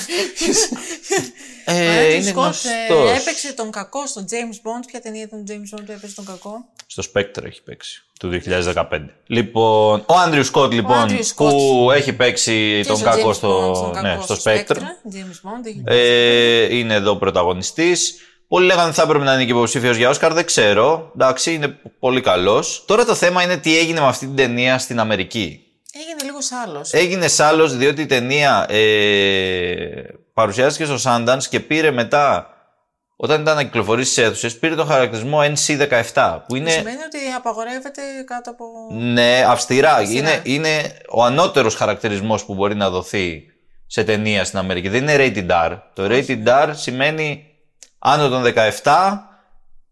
Speaker 1: ε,
Speaker 2: Ο
Speaker 1: είναι
Speaker 2: Άντρου Σκοτ
Speaker 1: γνωστός.
Speaker 2: έπαιξε τον κακό στον James Bond. Ποια ταινία ήταν τον James Bond που έπαιζε τον κακό;
Speaker 1: Στο Spectre έχει παίξει. Του 2015. Λοιπόν, ο Άντριου Σκότ, λοιπόν,
Speaker 2: Άντριου Σκοτ.
Speaker 1: που έχει παίξει
Speaker 2: Και
Speaker 1: τον
Speaker 2: στο
Speaker 1: κακό
Speaker 2: James
Speaker 1: στο,
Speaker 2: Bond, στον κακό
Speaker 1: ναι, στο Spectre.
Speaker 2: James Bond. έχει
Speaker 1: Ε, είναι εδώ πρωταγωνιστής. Πολλοί λέγανε ότι θα έπρεπε να είναι και υποψήφιος για Όσκαρ. Δεν ξέρω. Εντάξει, είναι πολύ καλός. Τώρα το θέμα είναι τι έγινε με αυτή την ταινία στην Αμερική.
Speaker 2: Έγινε λίγος άλλος.
Speaker 1: Έγινες άλλος διότι η ταινία ε, παρουσιάστηκε στο Sundance και πήρε μετά, όταν ήταν να κυκλοφορήσει στις αίθουσες, πήρε τον χαρακτηρισμό NC17. Που είναι.
Speaker 2: Σημαίνει ότι απαγορεύεται κάτω από.
Speaker 1: Ναι, αυστηρά.
Speaker 2: Αυστηρά.
Speaker 1: Είναι, είναι ο ανώτερος χαρακτηρισμός που μπορεί να δοθεί σε ταινία στην Αμερική. Δεν είναι rated R. Το rated R σημαίνει άνω των 17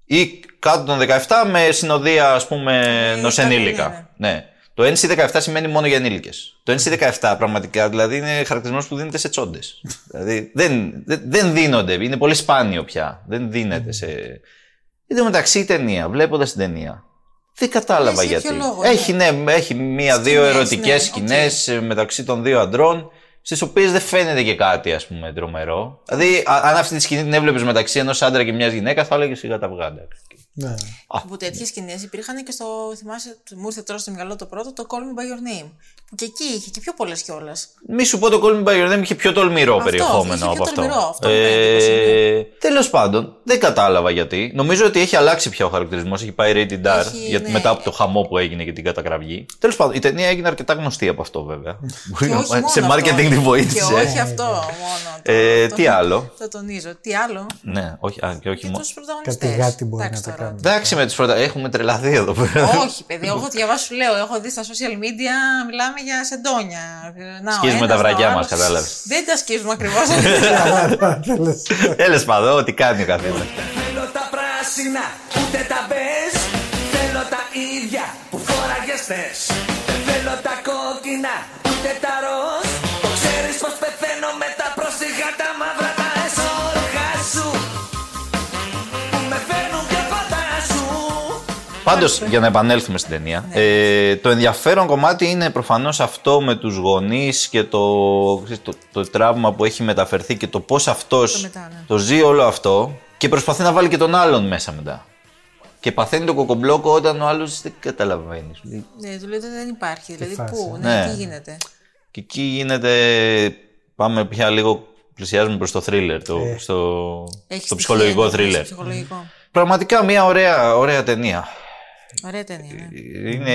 Speaker 1: ή κάτω των 17 με συνοδεία, ας πούμε,
Speaker 2: Ε,
Speaker 1: ενός
Speaker 2: κάτι,
Speaker 1: ενήλικα. Ναι. Το NC17 σημαίνει μόνο για ενήλικες. Το NC17 πραγματικά δηλαδή είναι χαρακτηρισμός που δίνεται σε τσόντες. δηλαδή δεν, δεν, δεν δίνονται, είναι πολύ σπάνιο πια. Δεν δίνεται σε... Εν τω μεταξύ η ταινία, βλέποντας την ταινία, δεν κατάλαβα
Speaker 2: Λες, για
Speaker 1: γιατί.
Speaker 2: ποιο λόγο,
Speaker 1: έχει, ναι, έχει μία-δύο
Speaker 2: Σκηνές,
Speaker 1: ερωτικές
Speaker 2: ναι,
Speaker 1: σκηνές μεταξύ των δύο αντρών, στις οποίες δεν φαίνεται και κάτι, ας πούμε, τρομερό. Δηλαδή, α- αν αυτή τη σκηνή την έβλεπες μεταξύ ενός άντρα και μιας γυναίκα, θα έλεγες σιγά τα βγάντα.
Speaker 3: Ναι.
Speaker 2: Που τέτοιες σκηνές υπήρχαν και στο. Θυμάσαι, μου ήρθε τώρα στο μυαλό το πρώτο, το Call Me By Your Name. Που και εκεί είχε και πιο πολλές κιόλας.
Speaker 1: Μη σου πω το Call Me By Your Name είχε πιο τολμηρό
Speaker 2: Αυτό,
Speaker 1: περιεχόμενο
Speaker 2: είχε πιο
Speaker 1: από αυτό.
Speaker 2: τολμηρό, αυτό μου έκανε εντύπωση,
Speaker 1: ε, Τέλος πάντων, δεν κατάλαβα γιατί. Νομίζω ότι έχει αλλάξει πια ο χαρακτηρισμός. Έχει πάει rated R
Speaker 2: Έχει,
Speaker 1: γιατί
Speaker 2: ναι.
Speaker 1: μετά από το χαμό που έγινε και την κατακραυγή. Τέλος πάντων, η ταινία έγινε αρκετά γνωστή από αυτό βέβαια. Μπορεί
Speaker 2: Και
Speaker 1: να-
Speaker 2: όχι μόνο
Speaker 1: σε
Speaker 2: αυτό.
Speaker 1: marketing πολύ βοήθησε.
Speaker 2: Και όχι αυτό μόνο. το-
Speaker 1: Ε,
Speaker 2: το-
Speaker 1: τι άλλο;
Speaker 2: Το τονίζω. Τι άλλο;
Speaker 1: Ναι, όχι, α, και όχι
Speaker 2: Και
Speaker 1: μόνο.
Speaker 2: τους πρωταγωνιστές.
Speaker 3: Κάτι γάτι μπορεί να τα κάνει.
Speaker 1: Εντάξει με τους πρωτα... Έχουμε τρελαθεί εδώ πέρα.
Speaker 2: Όχι, παιδί, εγώ διαβάσου σου λέω. Έχω δει στα social media, μιλάμε για σεντόνια. Να, ο
Speaker 1: Σκίζουμε
Speaker 2: ένας,
Speaker 1: τα
Speaker 2: να, ο
Speaker 1: βραγιά
Speaker 2: άλλος.
Speaker 1: μας, κατάλαβες.
Speaker 2: Δεν τα σκίζουμε ακριβώς.
Speaker 1: Τέλο πάντων, τι κάνει ο καθένας.
Speaker 5: Θέλω τα πράσινα, ούτε τα μπες Θέλω τα ίδια που φόραγες θες Δεν θέλω τα κόκκινα, ούτε τα ροζ
Speaker 1: Πάντως, για να επανέλθουμε στην ταινία, ε, το ενδιαφέρον κομμάτι είναι προφανώς αυτό με τους γονείς και το, ξέρεις, το, το τραύμα που έχει μεταφερθεί και το πώς αυτός
Speaker 2: Το μετά, ναι.
Speaker 1: το ζει όλο αυτό και προσπαθεί να βάλει και τον άλλον μέσα μετά. Και παθαίνει το κοκομπλόκο όταν ο άλλος δεν καταλαβαίνεις. Σου λέει,
Speaker 2: Ναι, του λέτε δεν υπάρχει. Δηλαδή,
Speaker 3: φάση,
Speaker 2: πού,
Speaker 1: ναι.
Speaker 2: ναι, τι γίνεται.
Speaker 1: Και εκεί γίνεται. Πάμε πια λίγο. Πλησιάζουμε προς το thriller, το,
Speaker 3: Ε.
Speaker 1: στο,
Speaker 2: Έχει
Speaker 1: στο
Speaker 2: στοιχεία,
Speaker 1: ψυχολογικό
Speaker 2: ναι,
Speaker 1: thriller.
Speaker 2: στο Ψυχολογικό.
Speaker 1: Πραγματικά μια ωραία, ωραία ταινία.
Speaker 2: Ωραία ταινία. ναι.
Speaker 1: Είναι,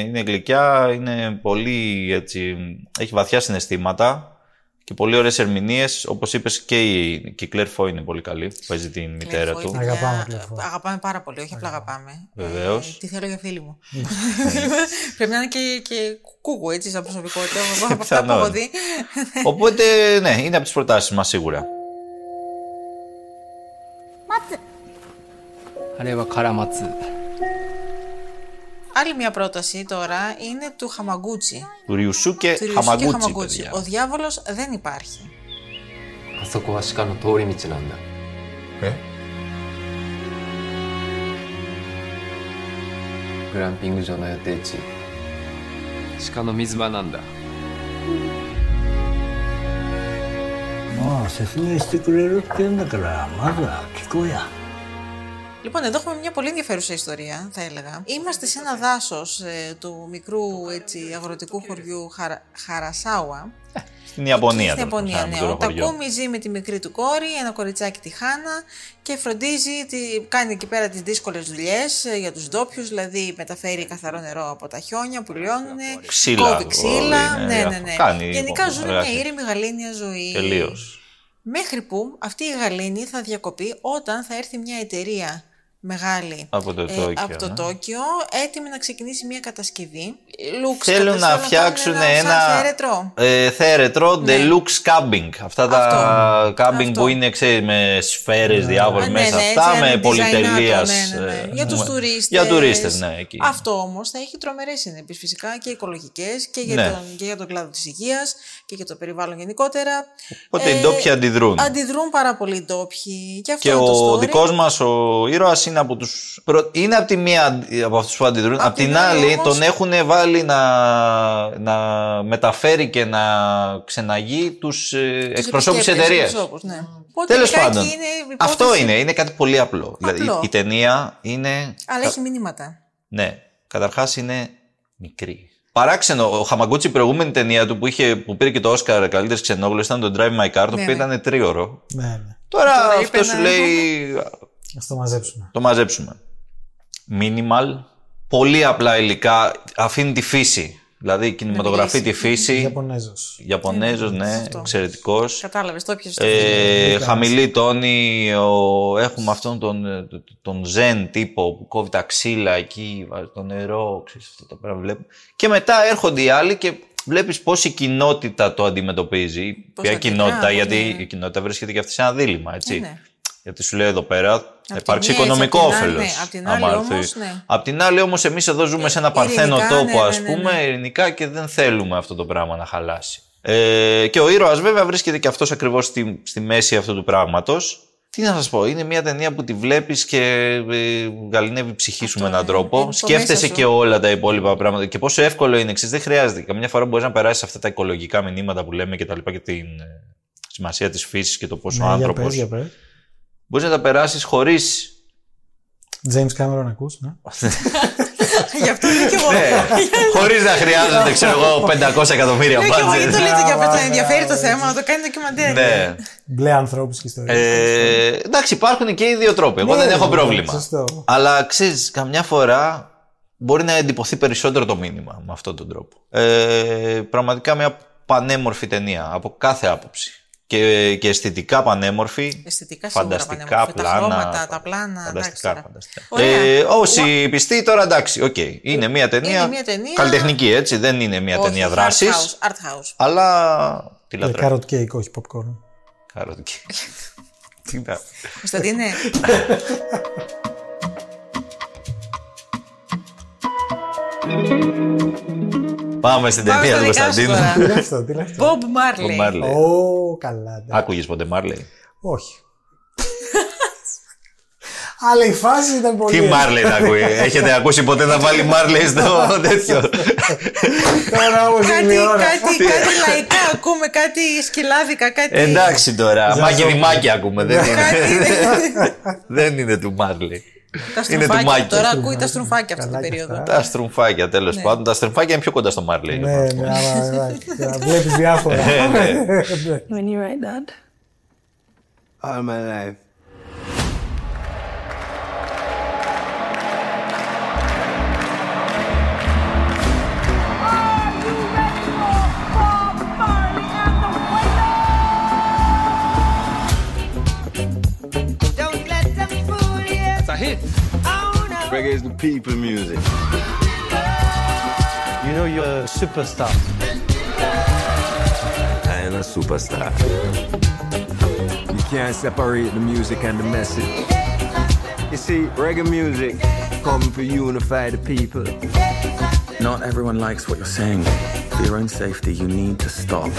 Speaker 1: είναι γλυκιά, είναι πολύ έτσι, έχει βαθιά συναισθήματα και πολύ ωραίες ερμηνείες. Όπως είπες και η, και η Claire Foy είναι πολύ καλή, που παίζει την μητέρα
Speaker 2: Claire Foy,
Speaker 1: του.
Speaker 2: παιδιά,
Speaker 3: Αγαπάμε Claire Foy.
Speaker 2: Αγαπάμε πάρα πολύ, όχι απλά αγαπάμε.
Speaker 1: Βεβαίως.
Speaker 2: Ε, τι θέλω για φίλη μου. Πρέπει να είναι και, και κούκου έτσι σαν προσωπικότητα. Εγώ από αυτά που
Speaker 1: Πιθανόν.
Speaker 2: έχω δει.
Speaker 1: Οπότε, ναι, είναι από τις προτάσεις μας σίγουρα.
Speaker 9: あれはカラマツ
Speaker 2: Άλλη μια πρόταση τώρα είναι του Χαμαγκούτσι.
Speaker 1: Του Ριουσούκε
Speaker 2: Του Ριουσούκε
Speaker 1: Χαμαγκούτσι,
Speaker 2: Χαμαγκούτσι.
Speaker 1: παιδιά.
Speaker 2: Ο διάβολος δεν υπάρχει.
Speaker 9: あそこは鹿の通り道なんだ
Speaker 7: え
Speaker 9: グランピング場の予定地鹿の水場なんだ
Speaker 10: まあ説明してくれるって言うんだからまずは聞こうや
Speaker 2: Λοιπόν, εδώ έχουμε μια πολύ ενδιαφέρουσα ιστορία, θα έλεγα. Είμαστε σε ένα δάσος του μικρού έτσι, αγροτικού χωριού Χαρα... Χαρασάουα.
Speaker 1: Στην Ιαπωνία.
Speaker 2: Στην
Speaker 1: τέλος
Speaker 2: Ιαπωνία,
Speaker 1: πάντων,
Speaker 2: ναι.
Speaker 1: ένα
Speaker 2: Ο
Speaker 1: μικρό χωριό.
Speaker 2: Τακούμι ζει με τη μικρή του κόρη, ένα κοριτσάκι τη Χάνα και φροντίζει, τη, κάνει εκεί πέρα τις δύσκολες δουλειές για τους ντόπιους, δηλαδή μεταφέρει καθαρό νερό από τα χιόνια που λιώνουν,
Speaker 1: Ξύλα,
Speaker 2: κόβει ξύλα.
Speaker 1: όλοι, ναι,
Speaker 2: ναι, ναι,
Speaker 1: διάφορα.
Speaker 2: ναι.
Speaker 1: Κάνει,
Speaker 2: Γενικά
Speaker 1: λοιπόν,
Speaker 2: ζουν μια
Speaker 1: εργασία.
Speaker 2: ήρεμη γαλήνια ζωή.
Speaker 1: Τελείως.
Speaker 2: Μέχρι που αυτή η γαλήνη θα διακοπεί όταν θα έρθει μια εταιρεία μεγάλη
Speaker 1: Από το
Speaker 2: ε,
Speaker 1: Τόκιο,
Speaker 2: από το
Speaker 1: ναι.
Speaker 2: Τόκιο, έτοιμη να ξεκινήσει μια κατασκευή. Λουξ
Speaker 1: Θέλουν να
Speaker 2: κατασκευή,
Speaker 1: φτιάξουν
Speaker 2: κάνουν
Speaker 1: ένα.
Speaker 2: σαν θέρετρο.
Speaker 1: Ε, θέρετρο,
Speaker 2: Ναι.
Speaker 1: deluxe camping. Αυτά τα camping
Speaker 2: Αυτό.
Speaker 1: που είναι ξέρεις, με σφαίρες διάφορε
Speaker 2: Α, ναι,
Speaker 1: μέσα.
Speaker 2: ναι,
Speaker 1: αυτά
Speaker 2: έτσι,
Speaker 1: με
Speaker 2: ένα
Speaker 1: πολυτελείας.
Speaker 2: designato, ναι, ναι, ναι. Για τους τουρίστες.
Speaker 1: Για τουρίστες, ναι, εκεί.
Speaker 2: Αυτό όμως θα έχει τρομερές συνέπειες φυσικά και οικολογικές και για,
Speaker 1: Ναι.
Speaker 2: τον, και για τον κλάδο της υγείας και για το περιβάλλον γενικότερα.
Speaker 1: Οπότε οι
Speaker 2: Ε,
Speaker 1: ντόπιοι αντιδρούν.
Speaker 2: Αντιδρούν πάρα πολύ οι ντόπιοι. Και αυτό
Speaker 1: Και
Speaker 2: είναι το
Speaker 1: ο
Speaker 2: story.
Speaker 1: δικός μας ο ήρωας είναι από τους. Είναι από τη μία από αυτούς που αντιδρούν. Απ' την άλλη,
Speaker 2: όμως-
Speaker 1: τον έχουν βάλει να, να μεταφέρει και να ξεναγεί τους εκπροσώπους τη
Speaker 2: επισκέπτες,
Speaker 1: εταιρεία.
Speaker 2: εκπροσώπους, ναι. Οπότε
Speaker 1: Τέλος
Speaker 2: τελικά
Speaker 1: πάντων.
Speaker 2: εκεί είναι η
Speaker 1: Αυτό
Speaker 2: υπόθεση.
Speaker 1: είναι. Είναι κάτι πολύ απλό. Δηλαδή
Speaker 2: Απλό.
Speaker 1: η ταινία είναι.
Speaker 2: Αλλά έχει μηνύματα.
Speaker 1: Ναι. Καταρχάς είναι μικρή. Παράξενο, ο Χαμαγκούτσι η προηγούμενη ταινία του που, είχε, που πήρε και το Όσκαρ καλύτερη ξενόγλωση ήταν το Drive My Car, το
Speaker 2: Ναι,
Speaker 1: οποίο
Speaker 2: ναι.
Speaker 1: ήταν τρίωρο.
Speaker 3: Ναι, ναι.
Speaker 1: Τώρα,
Speaker 2: Τώρα είπε
Speaker 1: αυτό σου
Speaker 2: να-
Speaker 1: λέει
Speaker 3: Ας το μαζέψουμε.
Speaker 1: το μαζέψουμε. Minimal, πολύ απλά υλικά, αφήνει τη φύση. Δηλαδή κινηματογραφεί τη φύση.
Speaker 3: Ιαπωνέζος.
Speaker 1: Ιαπωνέζος, ναι,
Speaker 2: Αυτό.
Speaker 1: εξαιρετικός.
Speaker 2: Κατάλαβες, το έπιασες το
Speaker 1: Ε, χαμηλή τόνη, ο, έχουμε αυτόν τον, ε, τον ζεν τύπο που κόβει τα ξύλα εκεί, βάζει το νερό, ξέρεις αυτό το πράγμα βλέπουμε. Και μετά έρχονται οι άλλοι και βλέπεις πώς η κοινότητα το αντιμετωπίζει.
Speaker 2: Πώς
Speaker 1: Ποια
Speaker 2: αντιδρά,
Speaker 1: κοινότητα,
Speaker 2: πώς,
Speaker 1: γιατί
Speaker 2: ναι.
Speaker 1: η κοινότητα βρίσκεται και αυτή σε ένα δίλημα, έτσι.
Speaker 2: Ε, ναι.
Speaker 1: Γιατί σου λέει εδώ πέρα θα
Speaker 2: Απ'
Speaker 1: υπάρξει
Speaker 2: τη μία,
Speaker 1: οικονομικό
Speaker 2: απ' την άλλη,
Speaker 1: όφελος.
Speaker 2: ναι. Απ' την άλλη όμως, ναι.
Speaker 1: Απ' την άλλη όμως, εμείς εδώ ζούμε σε ένα
Speaker 2: Ε,
Speaker 1: παρθένο
Speaker 2: ειρηνικά,
Speaker 1: τόπο,
Speaker 2: ναι,
Speaker 1: ας
Speaker 2: ναι, ναι,
Speaker 1: πούμε,
Speaker 2: ναι.
Speaker 1: ειρηνικά και δεν θέλουμε αυτό το πράγμα να χαλάσει. Ε, και ο ήρωας, βέβαια, βρίσκεται και αυτός ακριβώς στη, στη μέση αυτού του πράγματος. Τι να σας πω, είναι μια ταινία που τη βλέπεις και ε, γαλινεύει η ψυχή σου
Speaker 2: Αυτό,
Speaker 1: με έναν
Speaker 2: ναι.
Speaker 1: τρόπο.
Speaker 2: Είναι το
Speaker 1: Σκέφτεσαι
Speaker 2: μέσα σου.
Speaker 1: και όλα τα υπόλοιπα πράγματα. Και πόσο εύκολο είναι, εξή, δεν χρειάζεται. Καμιά φορά μπορείς να περάσεις αυτά τα οικολογικά μηνύματα που λέμε και τα λοιπά και την ε, σημασία της φύσης και το πόσο ο
Speaker 3: Ναι, για
Speaker 1: άνθρωπος.
Speaker 3: Πες, για πες.
Speaker 1: Μπορείς να τα περάσεις χωρί
Speaker 3: James Cameron ακούς, ναι.
Speaker 2: Γι' αυτό λέω κι εγώ.
Speaker 1: Ναι, χωρίς να χρειάζεται, ξέρω εγώ, 500 εκατομμύρια
Speaker 2: Λέω κι εγώ, γιατί το
Speaker 1: budget.
Speaker 2: λέτε για αυτό,
Speaker 3: Α,
Speaker 2: τον
Speaker 3: ναι,
Speaker 2: ενδιαφέρει το
Speaker 3: ναι,
Speaker 2: θέμα, να το κάνει ντοκιμαντέρ.
Speaker 1: Ναι.
Speaker 3: Μπλε ανθρώπους και ιστορίες.
Speaker 1: Ε, εντάξει, υπάρχουν και οι δύο τρόποι. Εγώ
Speaker 3: Ναι,
Speaker 1: δεν έχω
Speaker 3: ναι,
Speaker 1: πρόβλημα.
Speaker 3: σωστό.
Speaker 1: Αλλά ξέρεις, καμιά φορά μπορεί να εντυπωθεί περισσότερο το μήνυμα με αυτόν τον τρόπο. Ε, πραγματικά μια πανέμορφη ταινία από κάθε άποψη. Και, και αισθητικά πανέμορφη.
Speaker 2: Αισθητικά σίγουρα
Speaker 1: φανταστικά
Speaker 2: πανέμορφη.
Speaker 1: πλάνα.
Speaker 2: Τα χρώματα, τα πλάνα.
Speaker 1: Φανταστικά,
Speaker 2: εντάξει,
Speaker 1: φανταστικά.
Speaker 2: Ωραία.
Speaker 1: Ε, όσοι πιστοί τώρα εντάξει, οκ. Είναι μια ταινία.
Speaker 2: Είναι μια ταινία-
Speaker 1: Καλλιτεχνική έτσι, δεν είναι μια
Speaker 2: Όχι,
Speaker 1: ταινία
Speaker 2: art
Speaker 1: δράσης.
Speaker 2: house, Art house.
Speaker 1: Αλλά. Τι
Speaker 3: Ε,
Speaker 1: λατρεύω.
Speaker 3: Carrot cake, όχι popcorn.
Speaker 1: Carrot cake. Τι να-
Speaker 2: Κωνσταντίνε,
Speaker 1: Πάμε στην
Speaker 2: Πάμε
Speaker 1: ταινία του
Speaker 2: στα δικά σου
Speaker 1: Κωνσταντίνου.
Speaker 2: τώρα.
Speaker 3: Τι είναι αυτό, τι είναι αυτό.
Speaker 2: Bob Marley.
Speaker 1: Ο Marley.
Speaker 3: Ω, καλά. εντάξει.
Speaker 1: Άκουγες ποτέ Μάρλεϊ.
Speaker 3: Όχι. Αλλά η φάση ήταν πολύ.
Speaker 1: Τι Μάρλεϊ να ακούει; Έχετε ακούσει ποτέ να βάλει Μάρλεϊ στο τέτοιο;
Speaker 3: Τώρα όμως
Speaker 2: Κάτι,
Speaker 3: είναι η ώρα.
Speaker 2: κάτι, κάτι λαϊκά ακούμε, κάτι σκυλάδικα, κάτι...
Speaker 1: Εντάξει τώρα. Μάκη ρημάκι ακούμε. Δεν είναι,
Speaker 2: κάτι...
Speaker 1: δεν είναι του Μάρλεϊ.
Speaker 2: Τα
Speaker 1: Είναι του
Speaker 2: στρουφάκια.
Speaker 1: Μάκη.
Speaker 2: Τώρα ακούει τα στρουφάκια αυτή την
Speaker 3: Καλά και
Speaker 2: περίοδο.
Speaker 3: αυτά.
Speaker 1: Τα στρουμφάκια τέλος πάντων. Τα στρουμφάκια είναι πιο κοντά στο Μάρλεϊ.
Speaker 3: Ναι, ναι, άμα εντάξει. Βλέπεις διάφορα.
Speaker 8: When you write that.
Speaker 11: All my life. Reggae is the people music.
Speaker 10: You know you're a superstar.
Speaker 11: I am a superstar. You can't separate the music and the message. You see, reggae music come to unify the people.
Speaker 12: Not everyone likes what you're saying. For your own safety, you need to stop.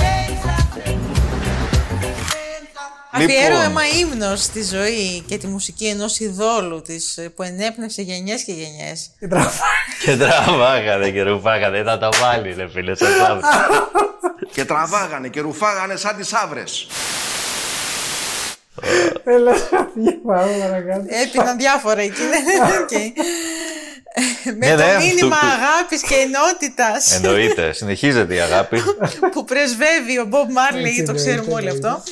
Speaker 2: Αφιέρωμα ύμνος στη ζωή και τη μουσική ενός ειδόλου της ε, που ενέπνευσε γενιές και γενιές.
Speaker 1: Και τραβάγανε και ρουφάγανε. Θα το βάλει, ρε φίλε, σε σάβα.
Speaker 13: Και τραβάγανε και ρουφάγανε σαν τις σαύρες.
Speaker 3: Έλα, φύγε πάμε παρακάτω.
Speaker 2: Έπιναν διάφορα εκεί. ναι, οκ. Με
Speaker 1: Ναι,
Speaker 2: το
Speaker 1: ναι,
Speaker 2: μήνυμα
Speaker 1: του- του-
Speaker 2: αγάπης και ενότητας
Speaker 1: Εννοείται. Συνεχίζεται η αγάπη.
Speaker 2: που πρεσβεύει ο Μπομπ Μάρλι,
Speaker 3: Έτσι
Speaker 2: το
Speaker 3: εννοείται,
Speaker 2: ξέρουμε όλοι
Speaker 3: εννοείται.
Speaker 2: αυτό.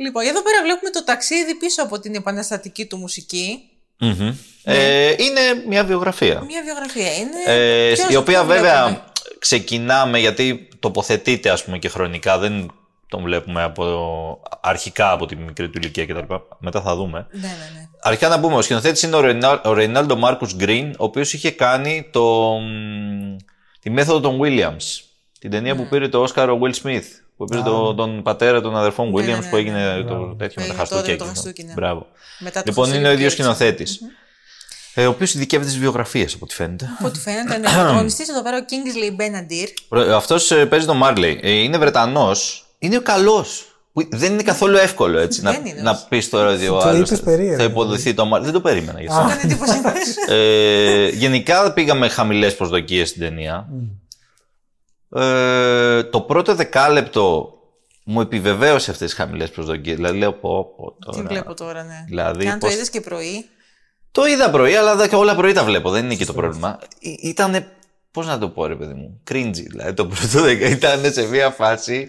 Speaker 2: Λοιπόν, εδώ πέρα βλέπουμε το ταξίδι πίσω από την επαναστατική του μουσική.
Speaker 1: Μμμ. Ε, είναι μια βιογραφία.
Speaker 2: Μια βιογραφία είναι.
Speaker 1: Ε,
Speaker 2: Ποιος
Speaker 1: η οποία
Speaker 2: το
Speaker 1: βέβαια
Speaker 2: βλέπουμε;
Speaker 1: ξεκινάμε γιατί τοποθετείται ας πούμε και χρονικά δεν τον βλέπουμε από, αρχικά από τη μικρή του ηλικία κτλ. Μετά θα δούμε.
Speaker 2: Ναι, ναι, ναι.
Speaker 1: Αρχικά να πούμε, ο σκηνοθέτης είναι ο, Ρεϊνάλ- ο Ρεϊνάλντο Μάρκους Γκριν, ο οποίος είχε κάνει το, μ, τη μέθοδο των Williams. Την ταινία
Speaker 2: Ναι.
Speaker 1: που πήρε το Όσκαρ ο Will Smith. Που πήρε το, τον πατέρα των αδερφών
Speaker 2: Ναι,
Speaker 1: Williams
Speaker 2: ναι, ναι,
Speaker 1: που έγινε
Speaker 2: ναι.
Speaker 1: το τέτοιο με τα
Speaker 2: Έγινε τότε με
Speaker 1: χαστούκια.
Speaker 2: το
Speaker 1: και
Speaker 2: χαστούκι, ναι.
Speaker 1: Μπράβο.
Speaker 2: Μετά το
Speaker 1: Λοιπόν, είναι ο
Speaker 2: Χριστούγεννα
Speaker 1: ίδιος
Speaker 2: και
Speaker 1: σκηνοθέτης. Ε, ο οποίος ειδικεύεται στις βιογραφίες από ό,τι φαίνεται.
Speaker 2: Από ό,τι φαίνεται, είναι ο πρωταγωνιστής εδώ πέρα ο Kingsley Benadir.
Speaker 1: Αυτός παίζει τον Μάρλεϊ. Ε, είναι Βρετανός. Είναι καλός. Δεν είναι καθόλου εύκολο έτσι να,
Speaker 2: Δεν είναι,
Speaker 1: να πεις τώρα ότι ο
Speaker 3: Το
Speaker 1: άλλος
Speaker 3: είπες περίεργα.
Speaker 1: θα υποδοθεί το Μάρλεϊ. Δεν το περίμενα για
Speaker 2: Μου
Speaker 1: εσένα.
Speaker 2: έκανε εντύπωση.
Speaker 1: ε, γενικά πήγαμε χαμηλές προσδοκίες στην ταινία. Ε, το πρώτο δεκάλεπτο μου επιβεβαίωσε αυτές τις χαμηλές προσδοκίες. Δηλαδή λέω πω, πω
Speaker 2: Τι
Speaker 1: τώρα.
Speaker 2: βλέπω τώρα, ναι.
Speaker 1: Δηλαδή,
Speaker 2: και αν
Speaker 1: πώς-
Speaker 2: το είδες και πρωί.
Speaker 1: Το είδα πρωί, αλλά δεν- όλα πρωί τα βλέπω. Δεν είναι εκεί το πρόβλημα. Ήταν. Πώς να το πω, ρε παιδί μου. Cringy. Δηλαδή το πρώτο δεκα ήταν σε μια φάση.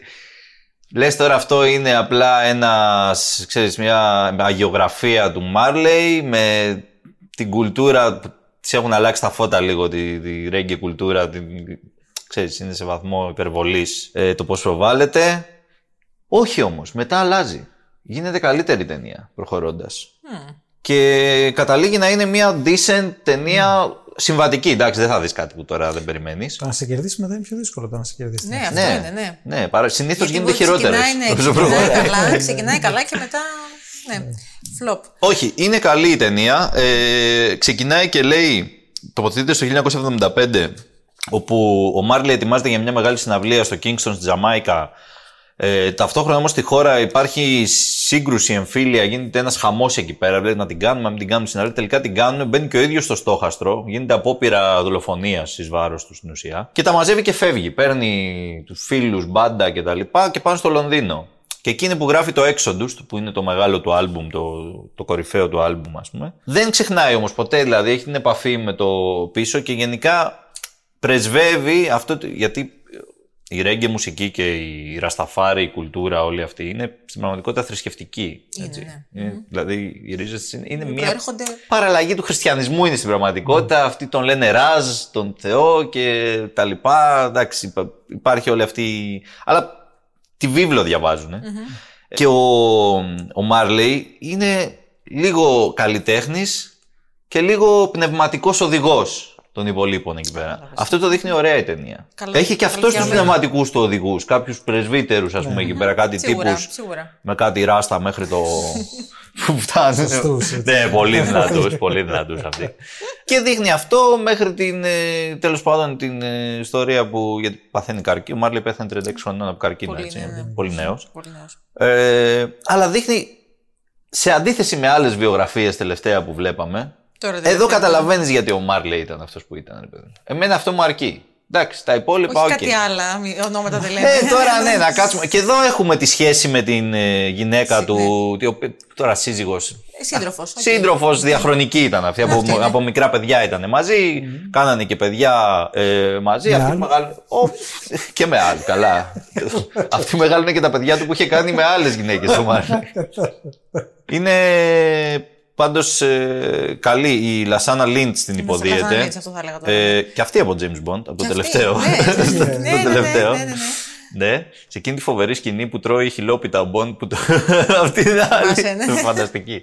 Speaker 1: Λες τώρα αυτό είναι απλά ένα, ξέρεις, μια αγιογραφία του Μάρλεϊ με την κουλτούρα που της έχουν αλλάξει τα φώτα λίγο, τη, τη ρέγγε κουλτούρα, την, ξέρεις, είναι σε βαθμό υπερβολής ε, το πώς προβάλλεται. Όχι όμως, μετά αλλάζει. Γίνεται καλύτερη ταινία προχωρώντας.
Speaker 2: Μμ.
Speaker 1: Και καταλήγει να είναι μια decent ταινία συμβατική. Εντάξει, δεν θα δεις κάτι που τώρα δεν περιμένεις.
Speaker 3: Το να σε κερδίσει μετά είναι πιο δύσκολο το να σε κερδίσεις.
Speaker 2: Ναι, αυτό
Speaker 1: Ναι.
Speaker 2: είναι, ναι.
Speaker 1: Ναι, παρά, συνήθως
Speaker 2: Γιατί
Speaker 1: γίνεται
Speaker 2: μπορεί-
Speaker 1: χειρότερες.
Speaker 2: Ξεκινάει, ναι,
Speaker 1: όσο
Speaker 2: ξεκινάει
Speaker 1: προχωράει.
Speaker 2: καλά, ξεκινάει καλά και μετά. Ναι, φλοπ.
Speaker 1: Όχι, είναι καλή η ταινία. Ε, ξεκινάει και λέει, τοποθετείται στο 1975, όπου ο Μάρλι ετοιμάζεται για μια μεγάλη συναυλία στο Kingston, στη Τζαμάικα. Ε, ταυτόχρονα όμως στη χώρα υπάρχει σύγκρουση, εμφύλια, γίνεται ένας χαμός εκεί πέρα. Λέει να την κάνουμε, να μην την κάνουμε συναυλία. Τελικά την κάνουν, μπαίνει και ο ίδιος στο στόχαστρο, γίνεται απόπειρα δολοφονίας εις βάρος τους στην ουσία. Και τα μαζεύει και φεύγει. Παίρνει τους φίλους, μπάντα κτλ. Και, και πάνε στο Λονδίνο. Και εκείνη που γράφει το Exodus, που είναι το μεγάλο του άλμπουμ, το, το κορυφαίο του άλμπουμ, ας πούμε. Δεν ξεχνάει όμως ποτέ, δηλαδή έχει την επαφή με το πίσω και γενικά πρεσβεύει αυτό, το- γιατί η ρέγγε μουσική και η ρασταφάρη, η κουλτούρα, όλη αυτή είναι στην πραγματικότητα θρησκευτική.
Speaker 2: Είναι,
Speaker 1: έτσι.
Speaker 2: ναι.
Speaker 1: Είναι- Δηλαδή οι ρίζες είναι, είναι μια
Speaker 2: Προέρχονται-
Speaker 1: παραλλαγή του χριστιανισμού είναι στην πραγματικότητα. Αυτοί τον λένε Ράζ, τον Θεό και τα λοιπά. Εντάξει, υπά- υπάρχει όλη αυτή. η- Αλλά τη βίβλο διαβάζουν. Και ο, ο Μάρλεϊ είναι λίγο καλλιτέχνης και λίγο πνευματικός οδηγός των υπολείπων εκεί πέρα. Αυτό το δείχνει ωραία η ταινία.
Speaker 2: Καλά,
Speaker 1: Έχει και αυτό τους
Speaker 2: καλοκαιρινό.
Speaker 1: πνευματικού του οδηγούς. Κάποιους πρεσβύτερους, ας πούμε, εκεί πέρα. Κάτι
Speaker 2: Σίγουρα,
Speaker 1: τύπους
Speaker 2: σίγουρα.
Speaker 1: με κάτι ράστα μέχρι το. που φτάνει.
Speaker 3: Σωστούς, έτσι.
Speaker 1: ναι, πολύ δυνατούς, πολύ δυνατούς αυτοί. και δείχνει αυτό μέχρι την. τέλος πάντων την ε, ιστορία που. γιατί παθαίνει καρκίνο. Ο Μάρλι πέθανε 36 χρονών από καρκίνο,
Speaker 2: Πολύ,
Speaker 1: έτσι.
Speaker 2: ναι, ναι.
Speaker 1: Πολύ νέος.
Speaker 2: Πολύ νέος.
Speaker 1: Ε, αλλά δείχνει. Σε αντίθεση με άλλες βιογραφίες τελευταία που βλέπαμε,
Speaker 2: Τώρα δεν
Speaker 1: εδώ
Speaker 2: ξέρω.
Speaker 1: καταλαβαίνεις γιατί ο Μάρλι ήταν αυτός που ήταν. ρε παιδί μου. Εμένα αυτό μου αρκεί. Εντάξει, τα υπόλοιπα,
Speaker 2: Όχι
Speaker 1: οκ.
Speaker 2: κάτι άλλα μη- ονόματα δεν λέμε.
Speaker 1: Ε, τώρα ναι, να κάτσουμε. Και εδώ έχουμε τη σχέση με την ε, γυναίκα του. η οποία- Τώρα σύζυγος.
Speaker 2: Ε, Σύντροφος. οκ.
Speaker 1: Σύντροφος διαχρονική ήταν αυτή. Από,
Speaker 2: Αυτή είναι.
Speaker 1: από μικρά παιδιά ήταν μαζί. Κάνανε και παιδιά ε, μαζί.
Speaker 3: Με
Speaker 1: Αυτή
Speaker 3: άλλη.
Speaker 1: μεγάλη. Ω, και με άλλη, καλά. αυτή μεγάλωνε και τα παιδιά του που είχε κάνει με άλλες γυναίκες το Μάρλι. Είναι πάντως καλή. Η Λασάνα Λίντ την
Speaker 2: Η Λασάνα
Speaker 1: υποδίεται.
Speaker 2: Λίντς, αυτό θα έλεγα τώρα.
Speaker 1: Ε, και αυτή από James Bond, από το
Speaker 2: Και αυτή,
Speaker 1: τελευταίο.
Speaker 2: ναι, ναι,
Speaker 1: το
Speaker 2: ναι, ναι,
Speaker 1: τελευταίο.
Speaker 2: ναι, ναι, ναι.
Speaker 1: Ναι, σε εκείνη τη φοβερή σκηνή που τρώει χιλόπιτα ο Μποντ. Που το... Αυτή είναι άλλη.
Speaker 2: Θυμάσαι, ναι.
Speaker 1: Είναι Φανταστική.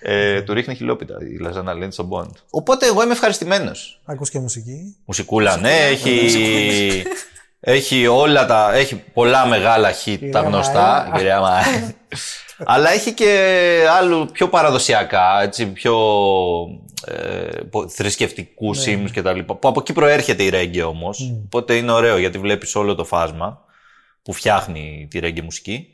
Speaker 1: ε, του ρίχνει χιλόπιτα η Λαζάνα Λίντ στον Μποντ. Οπότε εγώ είμαι ευχαριστημένος.
Speaker 3: Ακούς και μουσική.
Speaker 1: Μουσικούλα, ναι, έχει. Έχει όλα τα. Έχει πολλά μεγάλα hit τα
Speaker 3: Κυρία
Speaker 1: γνωστά.
Speaker 3: Μαέ.
Speaker 1: Κυρία Μαέ. Αλλά έχει και άλλου πιο παραδοσιακά, έτσι, πιο ε, πο- θρησκευτικούς
Speaker 3: Ναι.
Speaker 1: ύμνους και τα λοιπά. Που από εκεί προέρχεται η ρέγγε όμως. Οπότε είναι ωραίο γιατί βλέπεις όλο το φάσμα που φτιάχνει τη ρέγγε μουσική.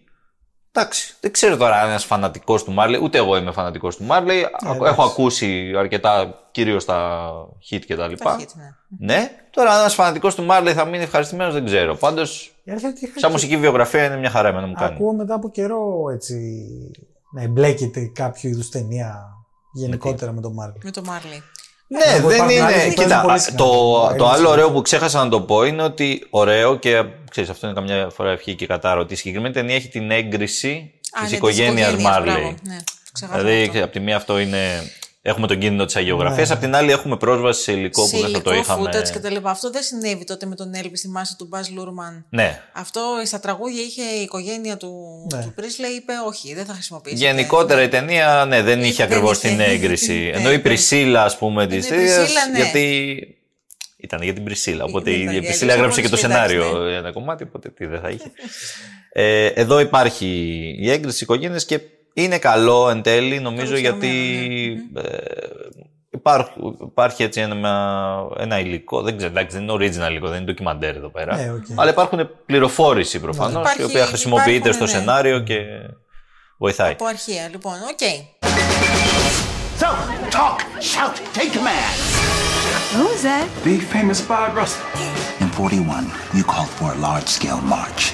Speaker 1: Εντάξει, δεν ξέρω τώρα αν είναι ένας φανατικός του Μάρλey, ούτε εγώ είμαι φανατικός του Μάρλey. Έχω
Speaker 3: εντάξει.
Speaker 1: ακούσει αρκετά κυρίως τα hit και τα λοιπά.
Speaker 2: hit, ναι.
Speaker 1: Ναι, τώρα αν ένας φανατικός του Μάρλey θα μείνει ευχαριστημένος δεν ξέρω. Πάντως,
Speaker 3: Η αλήθεια είναι ότι είχα
Speaker 1: σαν
Speaker 3: και-
Speaker 1: μουσική βιογραφία είναι μια χαρά εμένα μου κάνει.
Speaker 3: Ακούω μετά από καιρό έτσι να εμπλέκεται κάποιο είδους ταινία γενικότερα με τον Μάρλι.
Speaker 2: Με το Μάρλι.
Speaker 1: Ναι,
Speaker 3: Εγώ
Speaker 1: δεν
Speaker 3: υπάρχουν άλλοι
Speaker 1: είναι.
Speaker 3: που
Speaker 1: Κοίτα,
Speaker 3: παίζουν πολύ
Speaker 1: α,
Speaker 3: συχνά.
Speaker 1: το,
Speaker 3: Μου
Speaker 1: το
Speaker 3: αρέσει.
Speaker 1: άλλο ωραίο που ξέχασα να το πω είναι ότι ωραίο και ξέρεις, αυτό είναι καμιά φορά ευχή και κατάρο. Ότι η συγκεκριμένη ταινία έχει την έγκριση
Speaker 2: Α,
Speaker 1: της
Speaker 2: ναι, της
Speaker 1: οικογένειας
Speaker 2: οικογένειας,
Speaker 1: Μάρλεϊ.
Speaker 2: μπράβο. Ναι, το ξεχάσαμε
Speaker 1: Δηλαδή,
Speaker 2: αυτό.
Speaker 1: από τη μία αυτό είναι. Έχουμε τον κίνδυνο της αγιογραφίας,
Speaker 3: Ναι.
Speaker 1: απ' την άλλη έχουμε πρόσβαση σε υλικό που
Speaker 2: Σε
Speaker 1: δεν θα το
Speaker 2: υλικό,
Speaker 1: είχαμε.
Speaker 2: footage και τα λοιπά. Αυτό δεν συνέβη τότε με τον Elvis, θυμάσαι του Μπάζ Λούρμαν.
Speaker 1: Ναι.
Speaker 2: Αυτό στα τραγούδια είχε η οικογένεια του,
Speaker 3: Ναι.
Speaker 2: του Πρίσλε, είπε όχι, δεν θα χρησιμοποιήσει.
Speaker 1: Γενικότερα η ταινία ναι, δεν είχε
Speaker 2: δεν
Speaker 1: ακριβώς
Speaker 2: είχε.
Speaker 1: την έγκριση.
Speaker 2: Ναι,
Speaker 1: Ενώ η
Speaker 2: ναι.
Speaker 1: Πρισίλα, ας πούμε, της
Speaker 2: η
Speaker 1: ταινίας.
Speaker 2: Πρισίλα, ναι.
Speaker 1: Γιατί. Ήταν για την Πρισίλα. Οπότε
Speaker 2: Ναι,
Speaker 1: η,
Speaker 2: ήταν
Speaker 1: η
Speaker 2: για
Speaker 1: Πρισίλα
Speaker 2: Ελίζα
Speaker 1: έγραψε και το
Speaker 2: Πορνής, εντάξει,
Speaker 1: σενάριο για ένα κομμάτι, οπότε τι δεν θα είχε. ε, εδώ υπάρχει η έγκριση οικογένεια και είναι καλό εν τέλει, νομίζω, γιατί
Speaker 2: ναι.
Speaker 1: ε, υπάρχει, υπάρχει έτσι ένα, ένα υλικό. Δεν ξέρω, εντάξει, δεν είναι original υλικό, δεν είναι ντοκιμαντέρ εδώ πέρα.
Speaker 3: Ναι, οκ.
Speaker 1: Αλλά υπάρχουν πληροφόρηση προφανώς,
Speaker 2: Υπάρχει-
Speaker 1: η οποία χρησιμοποιείται
Speaker 2: υπάρχουν,
Speaker 1: στο
Speaker 2: ναι.
Speaker 1: σενάριο και βοηθάει.
Speaker 2: Από αρχεία, λοιπόν, οκ.
Speaker 5: So, talk, shout, take command.
Speaker 8: Who's that?
Speaker 5: The famous Bob Russell.
Speaker 14: In 41, you called for a large-scale march.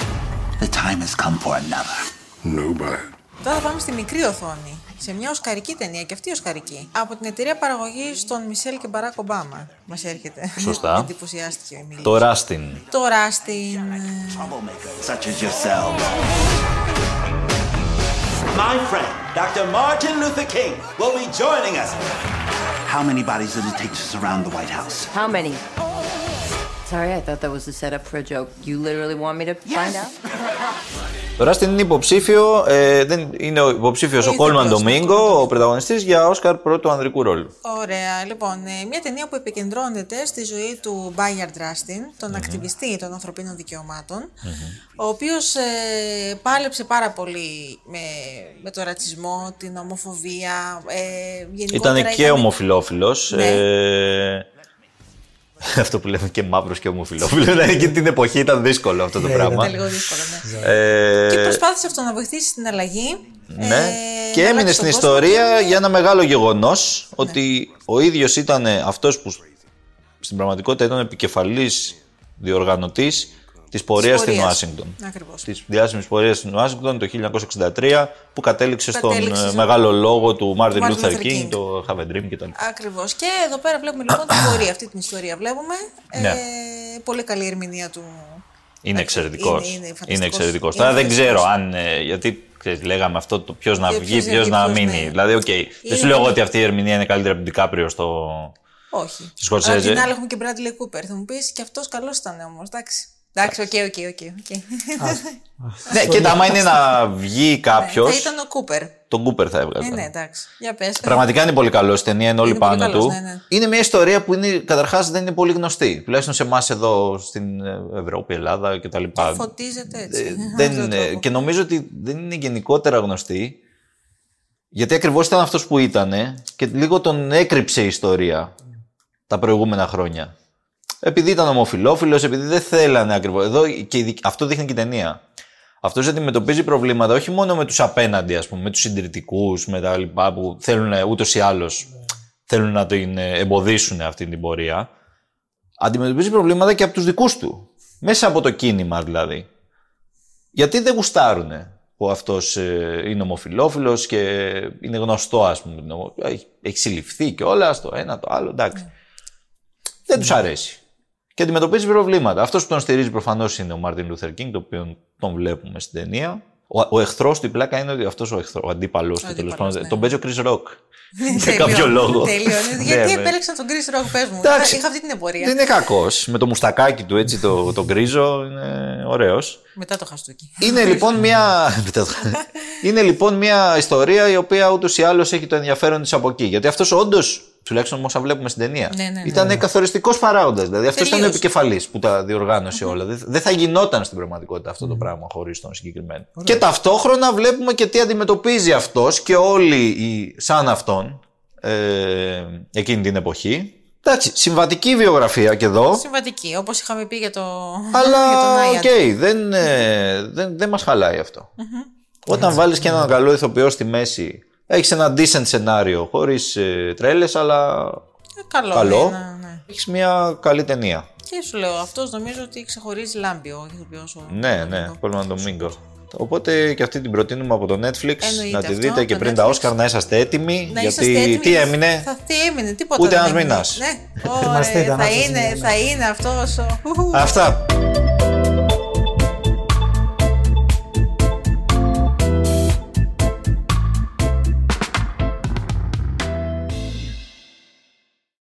Speaker 14: The time has come for another.
Speaker 13: Nobody.
Speaker 2: Τώρα πάμε στη μικρή οθόνη. Σε μια οσκαρική ταινία και αυτή οσκαρική. Από την εταιρεία παραγωγή των Μισελ και Μπαράκ Ομπάμα. Μα έρχεται.
Speaker 1: Σωστά.
Speaker 2: Εντυπωσιάστηκε ο Εμίλιο.
Speaker 1: Το Ράστιν.
Speaker 2: Τώρα στην.
Speaker 14: Troublemakers such as yourselves.
Speaker 5: My friend, Dr. Martin Luther King, will be joining us.
Speaker 14: How many bodies did it take to surround the White House?
Speaker 15: How many? Sorry, I thought that was a setup for a joke. You literally want me to find out?
Speaker 1: Το Ράστιν είναι υποψήφιο, ε, δεν, είναι ο υποψήφιος ο,
Speaker 2: Ο
Speaker 1: Κόλμαν
Speaker 2: ηθοποιός,
Speaker 1: Ντομίνγκο, ο πρωταγωνιστής για Όσκαρ πρώτου ανδρικού ρόλου.
Speaker 2: Ωραία. Λοιπόν, ε, μια ταινία που επικεντρώνεται στη ζωή του Μπάγιαρντ Ράστιν, τον ακτιβιστή των ανθρωπίνων δικαιωμάτων, ο οποίος ε, πάλεψε πάρα πολύ με, με το ρατσισμό, την ομοφοβία. Ε, γενικότερα
Speaker 1: Ήταν και ομοφιλόφιλος.
Speaker 2: Ναι.
Speaker 1: Ε, αυτό που λέμε και μαύρος και ομοφιλόφιλος. Δηλαδή εκείνη την εποχή ήταν δύσκολο αυτό το
Speaker 3: Ναι,
Speaker 1: πράγμα.
Speaker 2: Ήταν λίγο δύσκολο, ναι.
Speaker 1: Ε,
Speaker 2: Και προσπάθησε αυτό να βοηθήσει στην αλλαγή.
Speaker 1: Ναι.
Speaker 2: ε,
Speaker 1: και
Speaker 2: να
Speaker 1: έμεινε
Speaker 2: αλλάξει
Speaker 1: στην
Speaker 2: τον κόσμο
Speaker 1: ιστορία
Speaker 2: και-
Speaker 1: για ένα μεγάλο γεγονός ότι ο ίδιος ήταν αυτός που στην πραγματικότητα ήταν επικεφαλής διοργανωτής της πορείας στην
Speaker 2: πορείας.
Speaker 1: Ουάσιγκτον.
Speaker 2: Ακριβώς.
Speaker 1: Της διάσημης πορείας στην Ουάσιγκτον το 1963 που κατέληξε στον
Speaker 2: Κατέληξε
Speaker 1: ε,
Speaker 2: στο-
Speaker 1: μεγάλο λόγο του Μάρτιν
Speaker 2: Martin
Speaker 1: Λούθερ
Speaker 2: Luther
Speaker 1: Κίνγκ,
Speaker 2: King.
Speaker 1: το Have a Dream και τα λοιπά.
Speaker 2: Ακριβώς. Και εδώ πέρα βλέπουμε λοιπόν την πορεία. Αυτή την ιστορία βλέπουμε.
Speaker 1: Ναι.
Speaker 2: Ε, πολύ καλή ερμηνεία του.
Speaker 1: Είναι εξαιρετικός.
Speaker 2: Είναι- είναι φανταστικός.
Speaker 1: Είναι εξαιρετικός.
Speaker 2: Είναι
Speaker 1: Τώρα δεν
Speaker 2: φανταστικός.
Speaker 1: ξέρω αν. ε, γιατί ξέρεις, λέγαμε αυτό το ποιος να
Speaker 2: Ποιος
Speaker 1: βγει,
Speaker 2: είναι
Speaker 1: ποιος
Speaker 2: και
Speaker 1: να
Speaker 2: ποιος
Speaker 1: μείνει.
Speaker 2: ναι.
Speaker 1: Δηλαδή, οκ. Δεν
Speaker 2: Είναι-
Speaker 1: σου λέω εγώ ότι αυτή η ερμηνεία είναι καλύτερη από την Ντικάπριο στο.
Speaker 2: Όχι.
Speaker 1: Στο
Speaker 2: Απ'
Speaker 1: Σκορσέζε.
Speaker 2: την άλλη έχουμε και Bradley Cooper. Θα μου πεις και αυτός καλός ήταν όμως. Εντάξει. Εντάξει, οκ, οκ, οκ. οκ.
Speaker 1: Ναι, κοίτα, άμα είναι να βγει κάποιο.
Speaker 2: Θα ήταν ο Κούπερ.
Speaker 1: Τον Κούπερ θα
Speaker 2: Ε,
Speaker 1: έβγαζε.
Speaker 2: ναι, εντάξει. Για πες.
Speaker 1: Πραγματικά είναι πολύ καλός στην ταινία, είναι όλοι
Speaker 2: Είναι πολύ
Speaker 1: πάνω
Speaker 2: καλός,
Speaker 1: του.
Speaker 2: ναι, ναι.
Speaker 1: Είναι μια ιστορία που είναι, καταρχάς δεν είναι πολύ γνωστή. Τουλάχιστον σε εμάς εδώ στην ε, Ευρώπη, Ελλάδα κτλ.
Speaker 2: Φωτίζεται έτσι.
Speaker 1: Ε,
Speaker 2: με
Speaker 1: δεν,
Speaker 2: αυτόν τον
Speaker 1: ε,
Speaker 2: τρόπο.
Speaker 1: και νομίζω ότι δεν είναι γενικότερα γνωστή. Γιατί ακριβώς ήταν αυτός που ήταν και λίγο τον έκρυψε η ιστορία τα προηγούμενα χρόνια. Επειδή ήταν ομοφιλόφιλος, επειδή δεν θέλανε ακριβώς. Εδώ και ειδικ- αυτό δείχνει και η ταινία. Αυτός αντιμετωπίζει προβλήματα όχι μόνο με τους απέναντι, ας πούμε, με τους συντηρητικούς, με τα λοιπά που θέλουν ε, ούτως ή άλλως θέλουν να την ε, εμποδίσουν αυτή την πορεία. Αντιμετωπίζει προβλήματα και από τους δικούς του. Μέσα από το κίνημα δηλαδή. Γιατί δεν γουστάρουνε που αυτός ε, είναι ομοφιλόφιλος και είναι γνωστό ας πούμε. είναι ομο- Έχει, έχει συλληφθεί και όλα το ένα το άλλο, εντάξει. Δεν τους αρέσει. Και αντιμετωπίζει προβλήματα. Αυτός που τον στηρίζει προφανώς είναι ο Μάρτιν Λούθερ Κίνγκ, το οποίο τον βλέπουμε στην ταινία. Ο, ο εχθρός του, η πλάκα είναι ότι αυτός ο, εχθρός, ο αντίπαλός του τέλος πάντων.
Speaker 2: ναι.
Speaker 1: Τον παίζει ο Chris Rock. Για
Speaker 2: Τέλειο,
Speaker 1: κάποιο λόγο.
Speaker 2: τέλειο.
Speaker 1: Ναι,
Speaker 2: Γιατί
Speaker 1: ναι.
Speaker 2: επέλεξαν τον Chris Rock, πες μου.
Speaker 1: Εντάξει.
Speaker 2: Είχα αυτή την εμπορία.
Speaker 1: Δεν είναι κακός. Με το μουστακάκι του έτσι, το, το γκρίζο, είναι ωραίος.
Speaker 2: Μετά το χαστούκι.
Speaker 1: Είναι λοιπόν μια. Μετά το- είναι λοιπόν μια ιστορία η οποία ούτως ή άλλως έχει το ενδιαφέρον της από εκεί. Γιατί αυτός όντως, τουλάχιστον όσα βλέπουμε στην ταινία,
Speaker 2: Ναι, ναι, ναι.
Speaker 1: ήταν καθοριστικός παράγοντας. Δηλαδή αυτός ήταν ο
Speaker 2: Τελείως.
Speaker 1: επικεφαλής που τα διοργάνωσε όλα. Δεν- Δεν θα γινόταν στην πραγματικότητα αυτό το πράγμα χωρίς τον συγκεκριμένο. Και ταυτόχρονα βλέπουμε και τι αντιμετωπίζει αυτός και όλοι οι σαν αυτόν ε, εκείνη την εποχή. Εντάξει, συμβατική βιογραφία και εδώ.
Speaker 2: Συμβατική, όπως είχαμε πει για, το...
Speaker 1: Αλλά
Speaker 2: για τον
Speaker 1: οκ,
Speaker 2: Άιαν.
Speaker 1: δεν, ε, δεν, δεν μας χαλάει αυτό. Όταν βάλεις και έναν καλό ηθοποιό στη μέση, έχεις ένα decent σενάριο, χωρίς ε, τρέλες, αλλά
Speaker 2: Ε, Καλό.
Speaker 1: καλό.
Speaker 2: ναι, ναι.
Speaker 1: έχεις μια καλή ταινία.
Speaker 2: Και σου λέω, αυτός νομίζω ότι ξεχωρίζει λάμπει ο ηθοποιός.
Speaker 1: Ναι, ναι, Κόλμαν Ντομίνγκο. Οπότε και αυτή την προτείνουμε από το Netflix
Speaker 2: Εννοείται
Speaker 1: να τη
Speaker 2: αυτό,
Speaker 1: δείτε και
Speaker 2: το
Speaker 1: πριν
Speaker 2: Netflix.
Speaker 1: τα Όσκαρ να είσαστε έτοιμοι.
Speaker 2: Να
Speaker 1: γιατί
Speaker 2: είσαστε έτοιμοι.
Speaker 1: τι έμεινε;
Speaker 2: Θα, τι έμεινε, τίποτα.
Speaker 1: Ούτε
Speaker 2: δεν
Speaker 1: ένας
Speaker 2: έμεινε.
Speaker 1: μήνας.
Speaker 2: Ναι,
Speaker 3: Ετοιμαστείτε,
Speaker 2: Ωραία,
Speaker 3: να
Speaker 2: θα
Speaker 3: σας
Speaker 2: είναι,
Speaker 3: είναι, ναι.
Speaker 2: θα είναι αυτός.
Speaker 1: Αυτά.